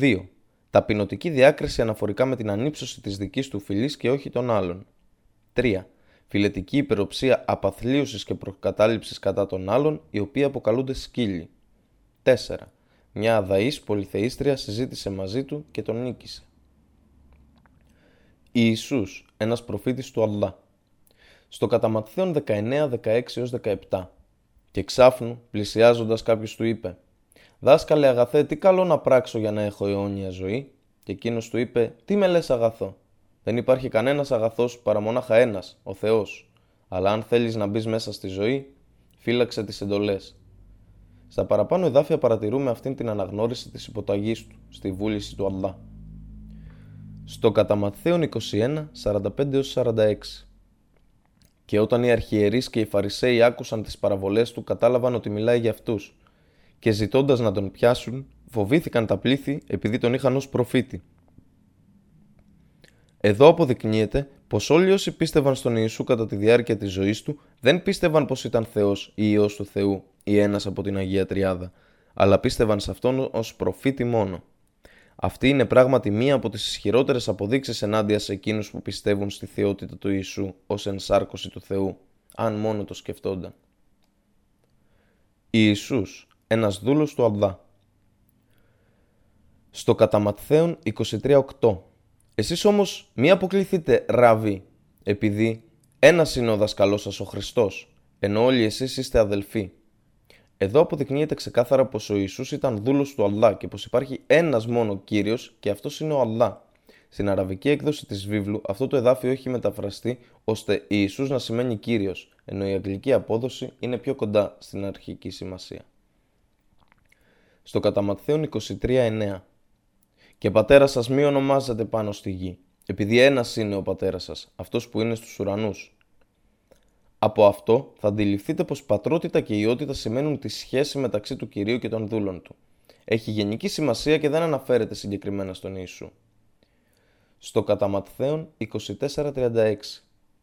2. Ταπεινωτική διάκριση αναφορικά με την ανύψωση της δικής του φυλής και όχι των άλλων. 3. Φιλετική υπεροψία απαθλίωσης και προκατάληψης κατά των άλλων, οι οποίοι αποκαλούνται σκύλοι. 4. Μια αδαής πολυθεήστρια συζήτησε μαζί του και τον νίκησε. Ιησούς, ένας προφήτης του Αλλά. Στο κατά 19, 16 17. Και ξάφνου, πλησιάζοντας κάποιος του είπε «Δάσκαλε αγαθέ, τι καλό να πράξω για να έχω αιώνια ζωή» και εκείνος του είπε «Τι με λες αγαθό, δεν υπάρχει κανένας αγαθός παρά μονάχα ένας, ο Θεός. Αλλά αν θέλεις να μπεις μέσα στη ζωή, φύλαξε τις εντολές». Στα παραπάνω εδάφια παρατηρούμε αυτήν την αναγνώριση της υποταγής του, στη βούληση του Αλλά. Στο κατά Ματθαίον 21, 45-46 Και όταν οι αρχιερείς και οι Φαρισαίοι άκουσαν τις παραβολές του, κατάλαβαν ότι μιλάει για αυτούς και ζητώντας να τον πιάσουν, φοβήθηκαν τα πλήθη επειδή τον είχαν ως προφήτη. Εδώ αποδεικνύεται πως όλοι όσοι πίστευαν στον Ιησού κατά τη διάρκεια της ζωής του δεν πίστευαν πως ήταν Θεός ή ιό του Θεού ή ένας από την Αγία Τριάδα, αλλά πίστευαν σε αυτόν ως προφήτη μόνο. Αυτή είναι πράγματι μία από τις ισχυρότερες αποδείξεις ενάντια σε εκείνους που πιστεύουν στη θεότητα του Ιησού ως ενσάρκωση του Θεού, αν μόνο το σκεφτόνταν. Ιησούς, ένας δούλος του Αλδά. Στο καταματθέον 23.8 εσείς όμως μη αποκληθείτε ραβή, επειδή ένας είναι ο δασκαλός σας ο Χριστός, ενώ όλοι εσείς είστε αδελφοί. Εδώ αποδεικνύεται ξεκάθαρα πως ο Ιησούς ήταν δούλος του Αλλά και πως υπάρχει ένας μόνο Κύριος και αυτός είναι ο Αλλά. Στην αραβική έκδοση της βίβλου αυτό το εδάφιο έχει μεταφραστεί ώστε Ιησούς να σημαίνει Κύριος, ενώ η αγγλική απόδοση είναι πιο κοντά στην αρχική σημασία. Στο κατά 23.9 και πατέρα σας μη ονομάζεται πάνω στη γη, επειδή ένας είναι ο πατέρας σας, αυτός που είναι στους ουρανούς. Από αυτό θα αντιληφθείτε πως πατρότητα και ιότητα σημαίνουν τη σχέση μεταξύ του Κυρίου και των δούλων του. Έχει γενική σημασία και δεν αναφέρεται συγκεκριμένα στον Ιησού. Στο κατά 24.36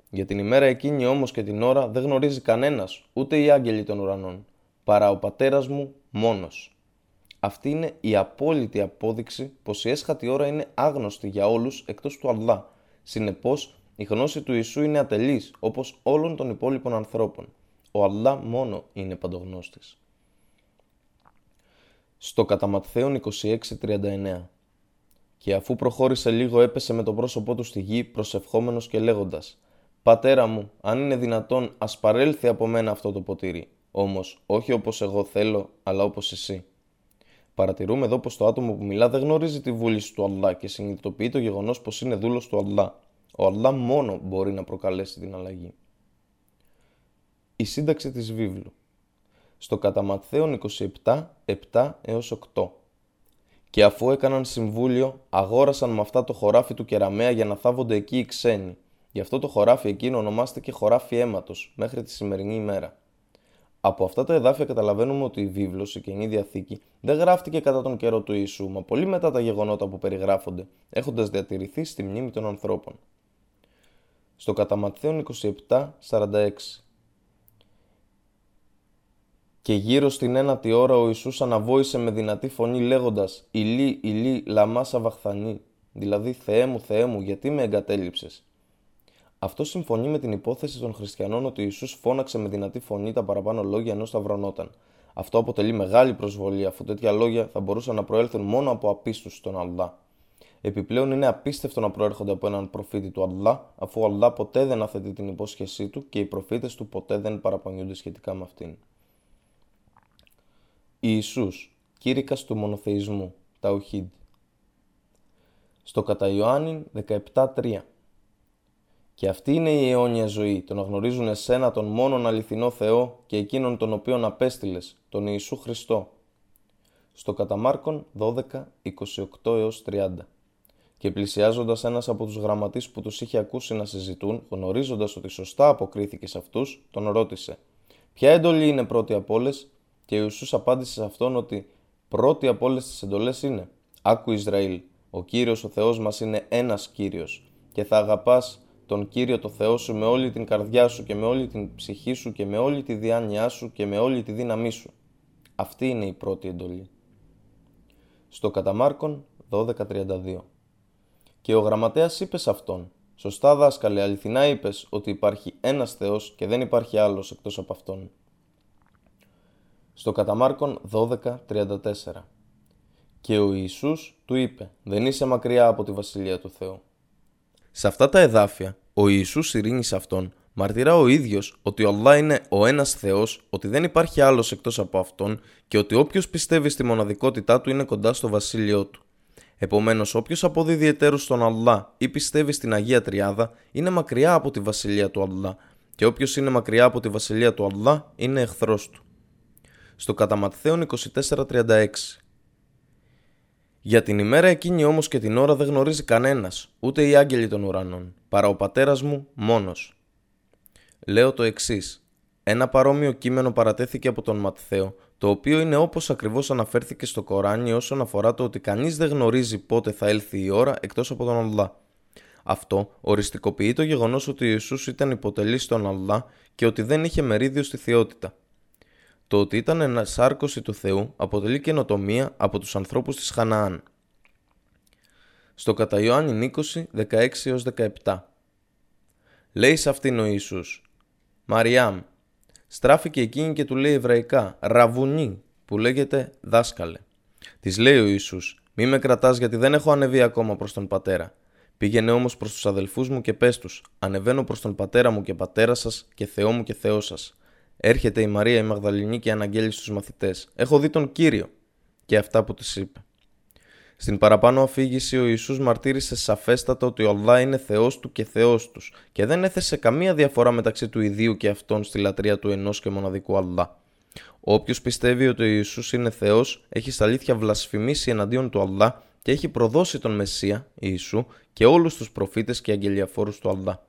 Για την ημέρα εκείνη όμως και την ώρα δεν γνωρίζει κανένας, ούτε οι άγγελοι των ουρανών, παρά ο πατέρας μου μόνος. Αυτή είναι η απόλυτη απόδειξη πως η έσχατη ώρα είναι άγνωστη για όλους εκτός του Αλλά. Συνεπώς, η γνώση του Ιησού είναι ατελής, όπως όλων των υπόλοιπων ανθρώπων. Ο Αλλά μόνο είναι παντογνώστης. Στο κατά 26.39 Και αφού προχώρησε λίγο έπεσε με το πρόσωπό του στη γη προσευχόμενος και λέγοντας «Πατέρα μου, αν είναι δυνατόν ας παρέλθει από μένα αυτό το ποτήρι, όμως όχι όπως εγώ θέλω, αλλά όπως εσύ». Παρατηρούμε εδώ πως το άτομο που μιλά δεν γνωρίζει τη βούληση του Αλλά και συνειδητοποιεί το γεγονός πως είναι δούλος του Αλλά. Ο Αλλά μόνο μπορεί να προκαλέσει την αλλαγή. Η σύνταξη της βίβλου. Στο κατά Ματθαίον 27, 7 έως 8. Και αφού έκαναν συμβούλιο, αγόρασαν με αυτά το χωράφι του Κεραμαία για να θάβονται εκεί οι ξένοι. Γι' αυτό το χωράφι εκείνο ονομάστηκε χωράφι αίματος μέχρι τη σημερινή ημέρα. Από αυτά τα εδάφια καταλαβαίνουμε ότι η βίβλος, η Καινή Διαθήκη, δεν γράφτηκε κατά τον καιρό του Ιησού, μα πολύ μετά τα γεγονότα που περιγράφονται, έχοντας διατηρηθεί στη μνήμη των ανθρώπων. Στο κατά 27-46 Και γύρω στην ένατη ώρα ο Ιησούς αναβόησε με δυνατή φωνή λέγοντας «Ηλί, ηλί, λαμάσα βαχθανή», δηλαδή «Θεέ μου, Θεέ μου, γιατί με εγκατέλειψες» Αυτό συμφωνεί με την υπόθεση των χριστιανών ότι Ιησούς φώναξε με δυνατή φωνή τα παραπάνω λόγια ενώ σταυρωνόταν. Αυτό αποτελεί μεγάλη προσβολή, αφού τέτοια λόγια θα μπορούσαν να προέλθουν μόνο από απίστους στον Αλλά. Επιπλέον είναι απίστευτο να προέρχονται από έναν προφήτη του Αλλά, αφού ο Αλλά ποτέ δεν αθετεί την υπόσχεσή του και οι προφήτες του ποτέ δεν παραπονιούνται σχετικά με αυτήν. Ιησούς, κήρυκας του μονοθεϊσμού, Ταουχίδ. Στο κατά Ιωάννη 17.3 και αυτή είναι η αιώνια ζωή, το να γνωρίζουν εσένα τον μόνον αληθινό Θεό και εκείνον τον οποίον απέστειλες, τον Ιησού Χριστό. Στο καταμάρκον 12, 28 έως 30. Και πλησιάζοντας ένας από τους γραμματείς που τους είχε ακούσει να συζητούν, γνωρίζοντας ότι σωστά αποκρίθηκε σε αυτούς, τον ρώτησε «Ποια εντολή είναι πρώτη από όλες» και ο Ιησούς απάντησε σε αυτόν ότι «Πρώτη από όλες τις εντολές είναι «Άκου Ισραήλ, ο Κύριος ο Θεός μας είναι ένας Κύριος και θα αγαπάς τον Κύριο το Θεό σου με όλη την καρδιά σου και με όλη την ψυχή σου και με όλη τη διάνοιά σου και με όλη τη δύναμή σου. Αυτή είναι η πρώτη εντολή. Στο καταμάρκον 12.32 Και ο γραμματέας είπες σε αυτόν Σωστά δάσκαλε, αληθινά είπες ότι υπάρχει ένας Θεός και δεν υπάρχει άλλος εκτός από Αυτόν. Στο καταμάρκον 12.34 Και ο Ιησούς του είπε «Δεν είσαι μακριά από τη Βασιλεία του Θεού». Σε αυτά τα εδάφια, ο Ιησούς ειρήνης σε Αυτόν μαρτυρά ο ίδιος ότι ο Αλλά είναι ο ένας Θεός, ότι δεν υπάρχει άλλος εκτός από Αυτόν και ότι όποιος πιστεύει στη μοναδικότητά Του είναι κοντά στο Βασίλειό Του. Επομένως, όποιος αποδίδει εταίρους στον Αλλά ή πιστεύει στην Αγία Τριάδα είναι μακριά από τη Βασιλεία του Αλλά και όποιος είναι μακριά από τη Βασιλεία του Αλλά είναι εχθρός του. Στο κατά 24.36 για την ημέρα εκείνη όμως και την ώρα δεν γνωρίζει κανένας, ούτε οι άγγελοι των ουρανών, παρά ο πατέρας μου μόνος. Λέω το εξής. Ένα παρόμοιο κείμενο παρατέθηκε από τον Ματθαίο, το οποίο είναι όπως ακριβώς αναφέρθηκε στο Κοράνι όσον αφορά το ότι κανείς δεν γνωρίζει πότε θα έλθει η ώρα εκτός από τον Αλλά. Αυτό οριστικοποιεί το γεγονός ότι ο Ιησούς ήταν υποτελής στον Αλλά και ότι δεν είχε μερίδιο στη θεότητα. Το ότι ήταν ενσάρκωση του Θεού αποτελεί καινοτομία από τους ανθρώπους της Χαναάν. Στο κατά Ιωάννη 20, 16-17 Λέει σε αυτήν ο Ιησούς «Μαριάμ, στράφηκε εκείνη και του λέει εβραϊκά «Ραβουνί» που λέγεται «δάσκαλε». Της λέει ο Ιησούς «Μη με κρατάς γιατί δεν έχω ανεβεί ακόμα προς τον πατέρα». Πήγαινε όμως προς τους αδελφούς μου και πες τους: Ανεβαίνω προς τον πατέρα μου και πατέρα σας και Θεό μου και Θεό σας. Έρχεται η Μαρία η Μαγδαληνή και αναγγέλει στους μαθητές «Έχω δει τον Κύριο» και αυτά που της είπε. Στην παραπάνω αφήγηση ο Ιησούς μαρτύρησε σαφέστατα ότι ο Αλλά είναι Θεός του και Θεός τους και δεν έθεσε καμία διαφορά μεταξύ του ιδίου και αυτών στη λατρεία του ενός και μοναδικού Αλλά. Όποιος πιστεύει ότι ο Ιησούς είναι Θεός έχει στα αλήθεια βλασφημίσει εναντίον του Αλλά και έχει προδώσει τον Μεσσία, Ιησού, και όλους τους προφήτες και αγγελιαφόρους του Αλλά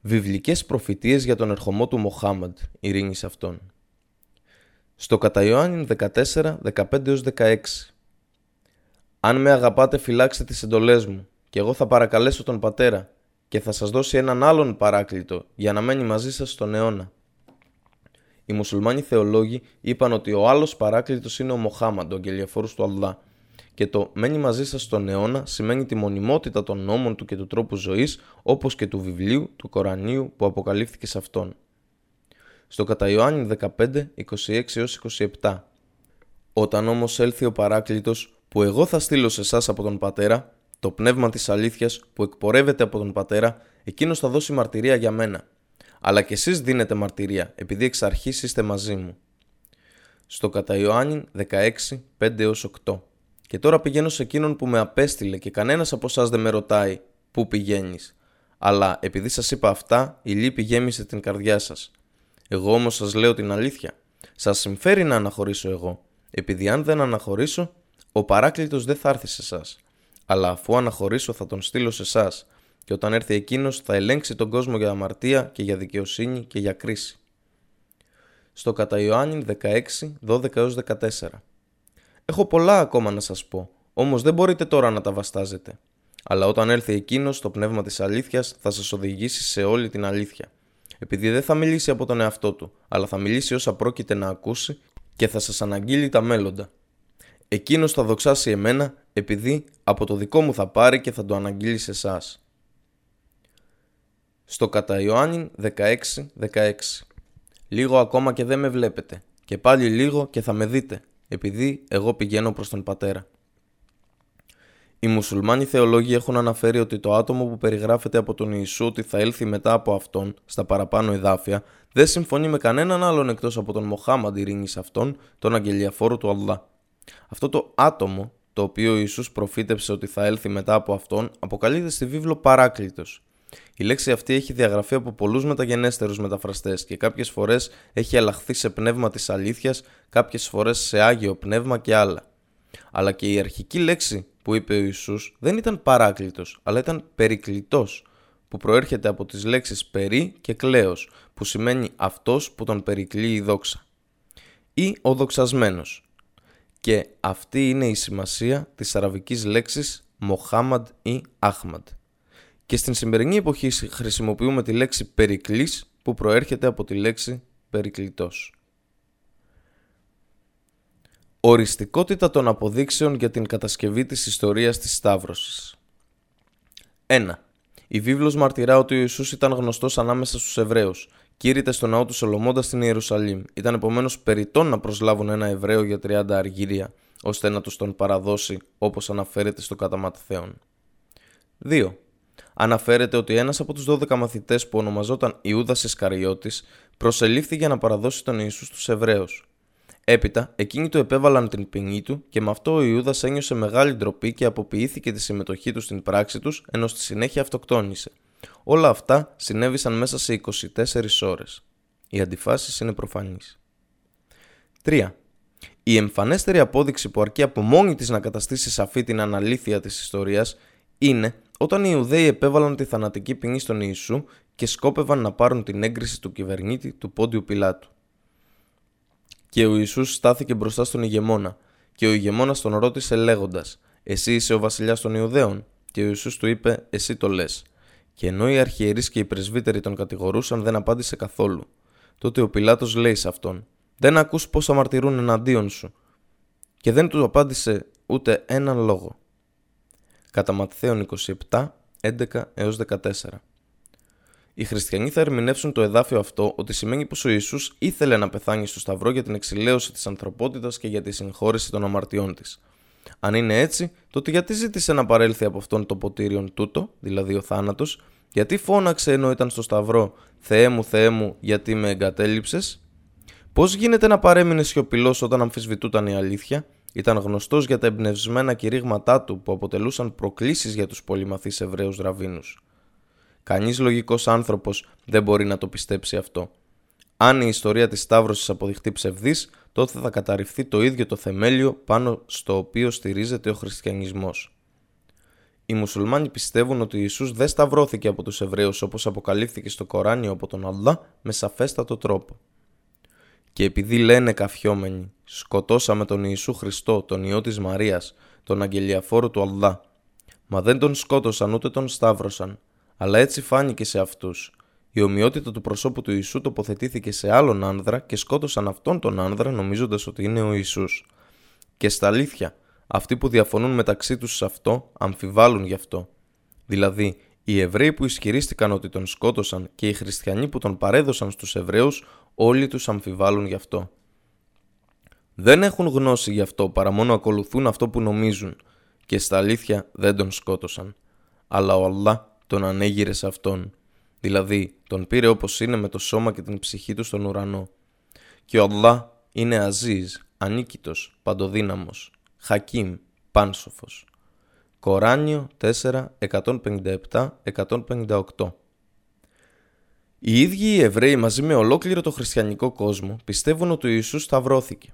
βιβλικές προφητείες για τον ερχομό του Μοχάμαντ, ειρήνη σε αυτόν. Στο κατά Ιωάννη 14, 15-16 Αν με αγαπάτε φυλάξτε τις εντολές μου και εγώ θα παρακαλέσω τον πατέρα και θα σας δώσει έναν άλλον παράκλητο για να μένει μαζί σας στον αιώνα. Οι μουσουλμάνοι θεολόγοι είπαν ότι ο άλλος παράκλητος είναι ο Μοχάμαντ, ο αγγελιαφόρος του Αλλά και το μένει μαζί σας στον αιώνα σημαίνει τη μονιμότητα των νόμων του και του τρόπου ζωής όπως και του βιβλίου του Κορανίου που αποκαλύφθηκε σε αυτόν. Στο κατά Ιωάννη 15, 26 27 Όταν όμως έλθει ο παράκλητος που εγώ θα στείλω σε εσάς από τον Πατέρα, το πνεύμα της αλήθειας που εκπορεύεται από τον Πατέρα, εκείνος θα δώσει μαρτυρία για μένα. Αλλά και εσείς δίνετε μαρτυρία, επειδή εξ αρχής είστε μαζί μου. Στο κατά Ιωάννη 16, 5 8 και τώρα πηγαίνω σε εκείνον που με απέστειλε και κανένας από εσάς δεν με ρωτάει πού πηγαίνεις. Αλλά επειδή σας είπα αυτά, η λύπη γέμισε την καρδιά σας. Εγώ όμως σας λέω την αλήθεια. Σας συμφέρει να αναχωρήσω εγώ, επειδή αν δεν αναχωρήσω, ο παράκλητος δεν θα έρθει σε εσάς. Αλλά αφού αναχωρήσω θα τον στείλω σε εσάς, και όταν έρθει εκείνος θα ελέγξει τον κόσμο για αμαρτία και για δικαιοσύνη και για κρίση. Στο κατά Ιωάννη 16, 12-14 Έχω πολλά ακόμα να σας πω, όμως δεν μπορείτε τώρα να τα βαστάζετε. Αλλά όταν έλθει εκείνος, το πνεύμα της αλήθειας θα σας οδηγήσει σε όλη την αλήθεια. Επειδή δεν θα μιλήσει από τον εαυτό του, αλλά θα μιλήσει όσα πρόκειται να ακούσει και θα σας αναγγείλει τα μέλλοντα. Εκείνος θα δοξάσει εμένα, επειδή από το δικό μου θα πάρει και θα το αναγγείλει σε εσάς. Στο κατά Ιωάννη 16-16 Λίγο ακόμα και δεν με βλέπετε, και πάλι λίγο και θα με δείτε, επειδή εγώ πηγαίνω προς τον πατέρα. Οι μουσουλμάνοι θεολόγοι έχουν αναφέρει ότι το άτομο που περιγράφεται από τον Ιησού ότι θα έλθει μετά από αυτόν στα παραπάνω εδάφια δεν συμφωνεί με κανέναν άλλον εκτός από τον Μοχάμαντ ειρήνης αυτόν, τον αγγελιαφόρο του Αλλά. Αυτό το άτομο, το οποίο ο Ιησούς προφήτεψε ότι θα έλθει μετά από αυτόν, αποκαλείται στη βίβλο Παράκλητος η λέξη αυτή έχει διαγραφεί από πολλούς μεταγενέστερους μεταφραστές και κάποιες φορές έχει αλλάχθει σε πνεύμα της αλήθειας, κάποιες φορές σε άγιο πνεύμα και άλλα. Αλλά και η αρχική λέξη που είπε ο Ιησούς δεν ήταν παράκλητος, αλλά ήταν περικλητός, που προέρχεται από τις λέξεις περί και κλαίος, που σημαίνει αυτός που τον περικλεί η δόξα. Ή ο δοξασμένος. Και αυτή είναι η σημασία της αραβικής λέξης Μοχάμαντ ή Άχμαντ και στην σημερινή εποχή χρησιμοποιούμε τη λέξη περικλής που προέρχεται από τη λέξη περικλητός. Οριστικότητα των αποδείξεων για την κατασκευή της ιστορίας της Σταύρωσης 1. Η βίβλος μαρτυρά ότι ο Ιησούς ήταν γνωστός ανάμεσα στους Εβραίους. Κήρυτε στο ναό του Σολομώντα στην Ιερουσαλήμ. Ήταν επομένως περιττό να προσλάβουν ένα Εβραίο για 30 αργύρια, ώστε να τους τον παραδώσει όπως αναφέρεται στο κατά 2. Αναφέρεται ότι ένας από τους 12 μαθητές που ονομαζόταν Ιούδας Ισκαριώτης προσελήφθη για να παραδώσει τον Ιησού στους Εβραίους. Έπειτα, εκείνοι του επέβαλαν την ποινή του και με αυτό ο Ιούδας ένιωσε μεγάλη ντροπή και αποποιήθηκε τη συμμετοχή του στην πράξη τους, ενώ στη συνέχεια αυτοκτόνησε. Όλα αυτά συνέβησαν μέσα σε 24 ώρες. Οι αντιφάσεις είναι προφανείς. 3. Η εμφανέστερη απόδειξη που αρκεί από μόνη της να καταστήσει σαφή την αναλήθεια της ιστορίας είναι όταν οι Ιουδαίοι επέβαλαν τη θανατική ποινή στον Ιησού και σκόπευαν να πάρουν την έγκριση του κυβερνήτη του Πόντιου Πιλάτου. Και ο Ιησούς στάθηκε μπροστά στον ηγεμόνα και ο ηγεμόνας τον ρώτησε λέγοντας «Εσύ είσαι ο βασιλιάς των Ιουδαίων» και ο Ιησούς του είπε «Εσύ το λες». Και ενώ οι αρχιερείς και οι πρεσβύτεροι τον κατηγορούσαν, δεν απάντησε καθόλου. Τότε ο Πιλάτος λέει σε αυτόν: Δεν ακούς πώ αμαρτυρούν εναντίον σου. Και δεν του απάντησε ούτε έναν λόγο. Κατά Ματθαίον 27, 11 έως 14. Οι χριστιανοί θα ερμηνεύσουν το εδάφιο αυτό ότι σημαίνει πως ο Ιησούς ήθελε να πεθάνει στο Σταυρό για την εξηλαίωση της ανθρωπότητας και για τη συγχώρεση των αμαρτιών της. Αν είναι έτσι, τότε γιατί ζήτησε να παρέλθει από αυτόν το ποτήριον τούτο, δηλαδή ο θάνατος, γιατί φώναξε ενώ ήταν στο Σταυρό Θεέ μου, Θεέ μου, γιατί με εγκατέλειψες; Πώς γίνεται να παρέμεινε σιωπηλός όταν αμφισβητούταν η αλήθεια, ήταν γνωστός για τα εμπνευσμένα κηρύγματά του που αποτελούσαν προκλήσεις για τους πολυμαθείς Εβραίους ραβίνους. Κανείς λογικός άνθρωπος δεν μπορεί να το πιστέψει αυτό. Αν η ιστορία της Σταύρωσης αποδειχτεί ψευδής, τότε θα καταρριφθεί το ίδιο το θεμέλιο πάνω στο οποίο στηρίζεται ο χριστιανισμός. Οι μουσουλμάνοι πιστεύουν ότι ο Ιησούς δεν σταυρώθηκε από τους Εβραίους όπως αποκαλύφθηκε στο Κοράνιο από τον Αλλά με σαφέστατο τρόπο. Και επειδή λένε καφιόμενοι, σκοτώσαμε τον Ιησού Χριστό, τον Υιό της Μαρίας, τον αγγελιαφόρο του Αλλά. Μα δεν τον σκότωσαν ούτε τον σταύρωσαν, αλλά έτσι φάνηκε σε αυτούς η ομοιότητα του προσώπου του Ιησού τοποθετήθηκε σε άλλον άνδρα και σκότωσαν αυτόν τον άνδρα νομίζοντας ότι είναι ο Ιησούς. Και στα αλήθεια, αυτοί που διαφωνούν μεταξύ τους σε αυτό αμφιβάλλουν γι' αυτό. Δηλαδή, οι Εβραίοι που ισχυρίστηκαν ότι τον σκότωσαν και οι χριστιανοί που τον παρέδωσαν στους Εβραίους όλοι τους αμφιβάλλουν γι' αυτό. Δεν έχουν γνώση γι' αυτό παρά μόνο ακολουθούν αυτό που νομίζουν και στα αλήθεια δεν τον σκότωσαν. Αλλά ο Αλλά τον ανέγειρε σε αυτόν Δηλαδή, τον πήρε όπως είναι με το σώμα και την ψυχή του στον ουρανό. Και ο Αλλά είναι Αζίζ, ανίκητος, παντοδύναμος, Χακίμ, πάνσοφος. Κοράνιο 4, 157-158 Οι ίδιοι οι Εβραίοι μαζί με ολόκληρο το χριστιανικό κόσμο πιστεύουν ότι ο Ιησούς σταυρώθηκε.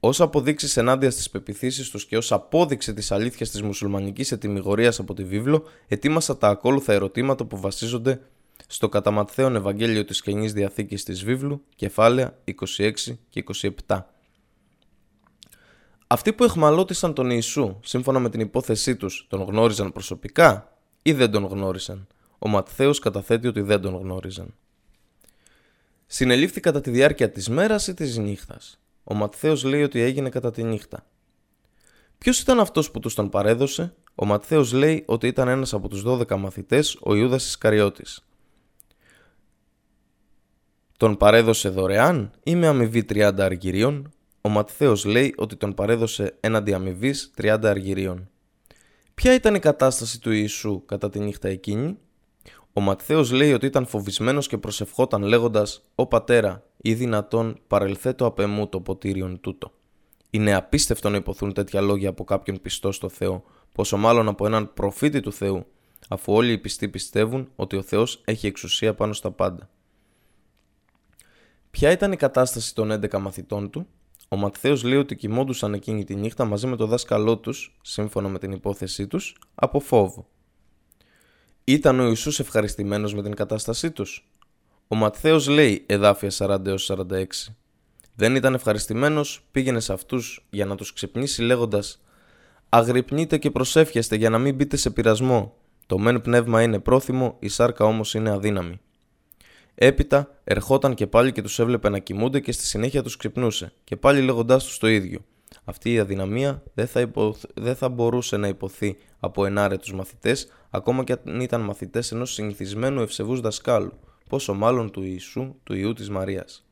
Ω αποδείξεις ενάντια στις πεπιθήσεις τους και ως απόδειξη της αλήθειας της μουσουλμανικής ετοιμιγορία από τη βίβλο, ετοίμασα τα ακόλουθα ερωτήματα που βασίζονται στο κατά Ευαγγέλιο της Καινής Διαθήκης της Βίβλου, κεφάλαια 26 και 27. Αυτοί που εχμαλώτησαν τον Ιησού, σύμφωνα με την υπόθεσή τους, τον γνώριζαν προσωπικά ή δεν τον γνώρισαν; Ο Ματθαίος καταθέτει ότι δεν τον γνώριζαν. Συνελήφθη κατά τη διάρκεια της μέρας ή της νύχτας; Ο Ματθαίος λέει ότι έγινε κατά τη νύχτα. Ποιος ήταν αυτός που τους τον παρέδωσε, ο Ματθαίος λέει ότι ήταν ένας από τους 12 μαθητές, ο Ιούδας Ισκαριώτης. Τον παρέδωσε δωρεάν ή με αμοιβή 30 αργυρίων; Ο Ματθαίος λέει ότι τον παρέδωσε έναντι αμοιβής 30 αργυρίων. Ποια ήταν η κατάσταση του Ιησού κατά τη νύχτα εκείνη; Ο Ματθαίος λέει ότι ήταν φοβισμένος και προσευχόταν λέγοντας «Ω πατέρα, ή δυνατόν παρελθέτω απ' εμού το ποτήριον τούτο». Είναι απίστευτο να υποθούν τέτοια λόγια από κάποιον πιστό στο Θεό, πόσο μάλλον από έναν προφήτη του Θεού, αφού όλοι οι πιστοί πιστεύουν ότι ο Θεός έχει εξουσία πάνω στα πάντα. Ποια ήταν η κατάσταση των 11 μαθητών του, ο Ματθαίος λέει ότι κοιμόντουσαν εκείνη τη νύχτα μαζί με το δάσκαλό τους, σύμφωνα με την υπόθεσή τους, από φόβο. Ήταν ο Ιησούς ευχαριστημένος με την κατάστασή τους; Ο Ματθαίος λέει εδάφια 40-46. Δεν ήταν ευχαριστημένος, πήγαινε σε αυτούς για να τους ξυπνήσει λέγοντας «Αγρυπνείτε και προσεύχεστε για να μην μπείτε σε πειρασμό. Το μεν πνεύμα είναι πρόθυμο, η σάρκα όμως είναι αδύναμη». Έπειτα ερχόταν και πάλι και τους έβλεπε να κοιμούνται και στη συνέχεια τους ξυπνούσε, και πάλι λέγοντάς τους το ίδιο. Αυτή η αδυναμία δεν θα, δεν θα μπορούσε να υποθεί από ενάρετους μαθητές, ακόμα και αν ήταν μαθητές ενός συνηθισμένου ευσεβούς δασκάλου, πόσο μάλλον του Ιησού, του Ιού της Μαρίας.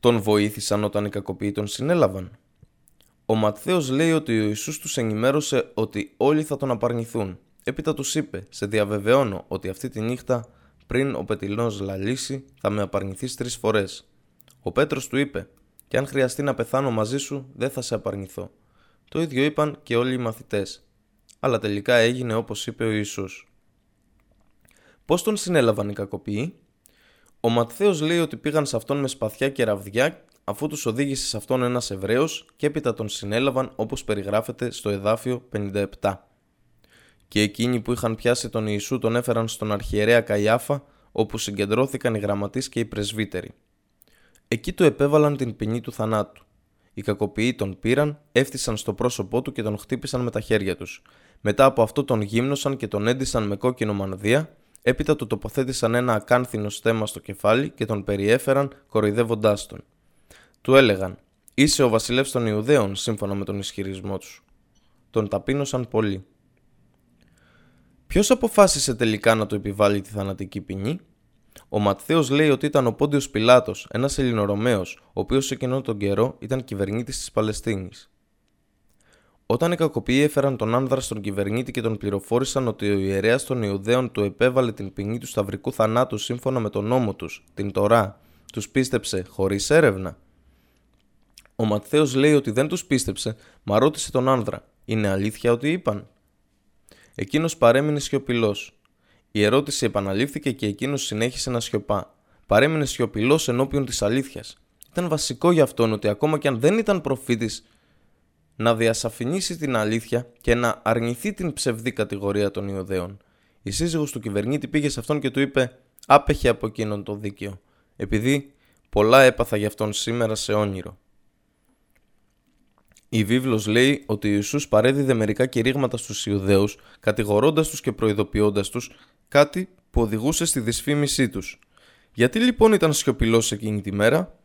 Τον βοήθησαν όταν οι κακοποιοί τον συνέλαβαν. Ο Ματθαίος λέει ότι ο Ιησούς τους ενημέρωσε ότι όλοι θα τον απαρνηθούν. Έπειτα τους είπε «Σε διαβεβαιώνω ότι αυτή τη νύχτα πριν ο πετυλός λαλήσει θα με απαρνηθείς τρεις φορές». Ο Πέτρος του είπε «Και αν χρειαστεί να πεθάνω μαζί σου δεν θα σε απαρνηθώ». Το ίδιο είπαν και όλοι οι μαθητές. Αλλά τελικά έγινε όπως είπε ο Ιησούς. Πώς τον συνέλαβαν οι κακοποιοί; Ο Ματθαίος λέει ότι πήγαν σε αυτόν με σπαθιά και ραβδιά αφού τους οδήγησε σε αυτόν ένας Εβραίος και έπειτα τον συνέλαβαν όπως περιγράφεται στο εδάφιο 57. Και εκείνοι που είχαν πιάσει τον Ιησού τον έφεραν στον αρχιερέα Καϊάφα όπου συγκεντρώθηκαν οι γραμματείς και οι πρεσβύτεροι. Εκεί του επέβαλαν την ποινή του θανάτου. Οι κακοποιοί τον πήραν, έφτισαν στο πρόσωπό του και τον χτύπησαν με τα χέρια τους. Μετά από αυτό τον γύμνωσαν και τον έντυσαν με κόκκινο μανδύα Έπειτα του τοποθέτησαν ένα ακάνθινο στέμα στο κεφάλι και τον περιέφεραν κοροϊδεύοντάς τον. Του έλεγαν «Είσαι ο βασιλεύς των Ιουδαίων» σύμφωνα με τον ισχυρισμό τους. Τον ταπείνωσαν πολύ. Ποιος αποφάσισε τελικά να του επιβάλλει τη θανατική ποινή; Ο Ματθαίος λέει ότι ήταν ο Πόντιος Πιλάτος, ένας Ελληνορωμαίος, ο οποίος σε εκείνον τον καιρό ήταν κυβερνήτης της Παλαιστίνης. Όταν οι κακοποιοί έφεραν τον άνδρα στον κυβερνήτη και τον πληροφόρησαν ότι ο ιερέας των Ιουδαίων του επέβαλε την ποινή του σταυρικού θανάτου σύμφωνα με τον νόμο τους, την Τωρά, τους πίστεψε χωρίς έρευνα. Ο Ματθαίος λέει ότι δεν τους πίστεψε, μα ρώτησε τον άνδρα: Είναι αλήθεια ότι είπαν; Εκείνος παρέμεινε σιωπηλός. Η ερώτηση επαναλήφθηκε και εκείνος συνέχισε να σιωπά. Παρέμεινε σιωπηλός ενώπιον της αλήθειας. Ήταν βασικό για αυτόν ότι ακόμα και αν δεν ήταν προφήτης, να διασαφηνίσει την αλήθεια και να αρνηθεί την ψευδή κατηγορία των Ιουδαίων. Η σύζυγος του κυβερνήτη πήγε σε αυτόν και του είπε «Άπεχε από εκείνον το δίκαιο, επειδή πολλά έπαθα για αυτόν σήμερα σε όνειρο». Η βίβλος λέει ότι ο Ιησούς παρέδιδε μερικά κηρύγματα στους Ιουδαίους, κατηγορώντας τους και προειδοποιώντας τους κάτι που οδηγούσε στη δυσφήμισή τους. Γιατί λοιπόν ήταν σιωπηλός εκείνη τη μέρα,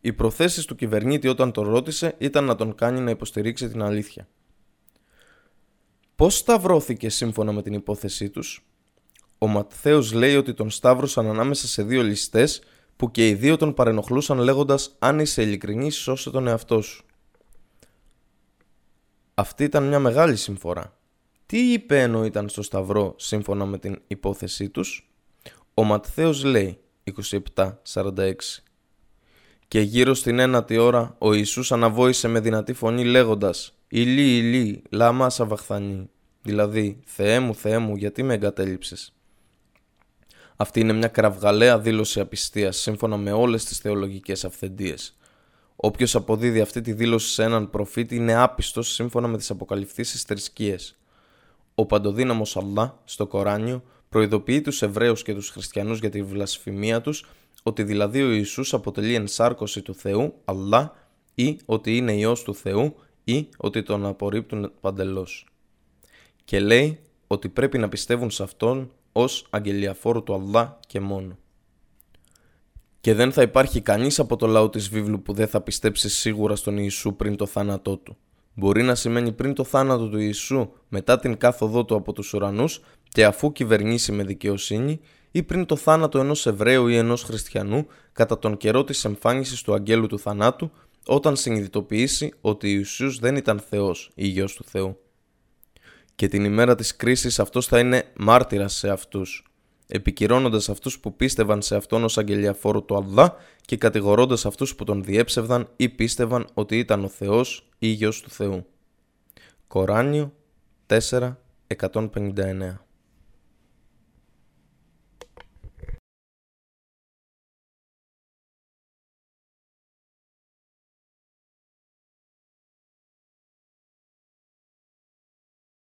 οι προθέσεις του κυβερνήτη όταν τον ρώτησε ήταν να τον κάνει να υποστηρίξει την αλήθεια. Πώς σταυρώθηκε σύμφωνα με την υπόθεσή τους; Ο Ματθαίος λέει ότι τον σταύρωσαν ανάμεσα σε δύο ληστές που και οι δύο τον παρενοχλούσαν λέγοντας «Αν είσαι ειλικρινής, σώσε τον εαυτό σου». Αυτή ήταν μια μεγάλη συμφορά. Τι είπε ενώ ήταν στο σταυρό σύμφωνα με την υπόθεσή τους; Ο Ματθαίος λέει 27-46 και γύρω στην ένατη ώρα ο Ιησούς αναβόησε με δυνατή φωνή λέγοντας «Ηλί, ηλί, λάμα σαβαχθανή», δηλαδή «Θεέ μου, Θεέ μου, γιατί με εγκατέλειψες». Αυτή είναι μια κραυγαλαία δήλωση απιστίας σύμφωνα με όλες τις θεολογικές αυθεντίες. Όποιος αποδίδει αυτή τη δήλωση σε έναν προφήτη είναι άπιστος σύμφωνα με τις αποκαλυφθήσεις θρησκείες. Ο παντοδύναμος Αλλά στο Κοράνιο προειδοποιεί τους Εβραίους και τους Χριστιανούς για τη βλασφημία τους ότι δηλαδή ο Ιησούς αποτελεί ενσάρκωση του Θεού, αλλά ή ότι είναι Υιός του Θεού ή ότι τον απορρίπτουν παντελώς. Και λέει ότι πρέπει να πιστεύουν σε Αυτόν ως αγγελιαφόρο του Αλλά και μόνο. Και δεν θα υπάρχει κανείς από το λαό της βίβλου που δεν θα πιστέψει σίγουρα στον Ιησού πριν το θάνατό του. Μπορεί να σημαίνει πριν το θάνατο του Ιησού, μετά την κάθοδό του από τους ουρανούς και αφού κυβερνήσει με δικαιοσύνη ή πριν το θάνατο ενός Εβραίου ή ενός Χριστιανού κατά τον καιρό της εμφάνισης του αγγέλου του θανάτου όταν συνειδητοποιήσει ότι ο Ιησούς δεν ήταν Θεός ή Γιος του Θεού. Και την ημέρα της κρίσης αυτός θα είναι μάρτυρας σε αυτούς, επικυρώνοντας αυτούς που πίστευαν σε αυτόν ως αγγελιαφόρο του Αλλά και κατηγορώντας αυτούς που τον διέψευδαν ή πίστευαν ότι ήταν ο Θεός ή Γιος του Θεού. Κοράνιο 4.159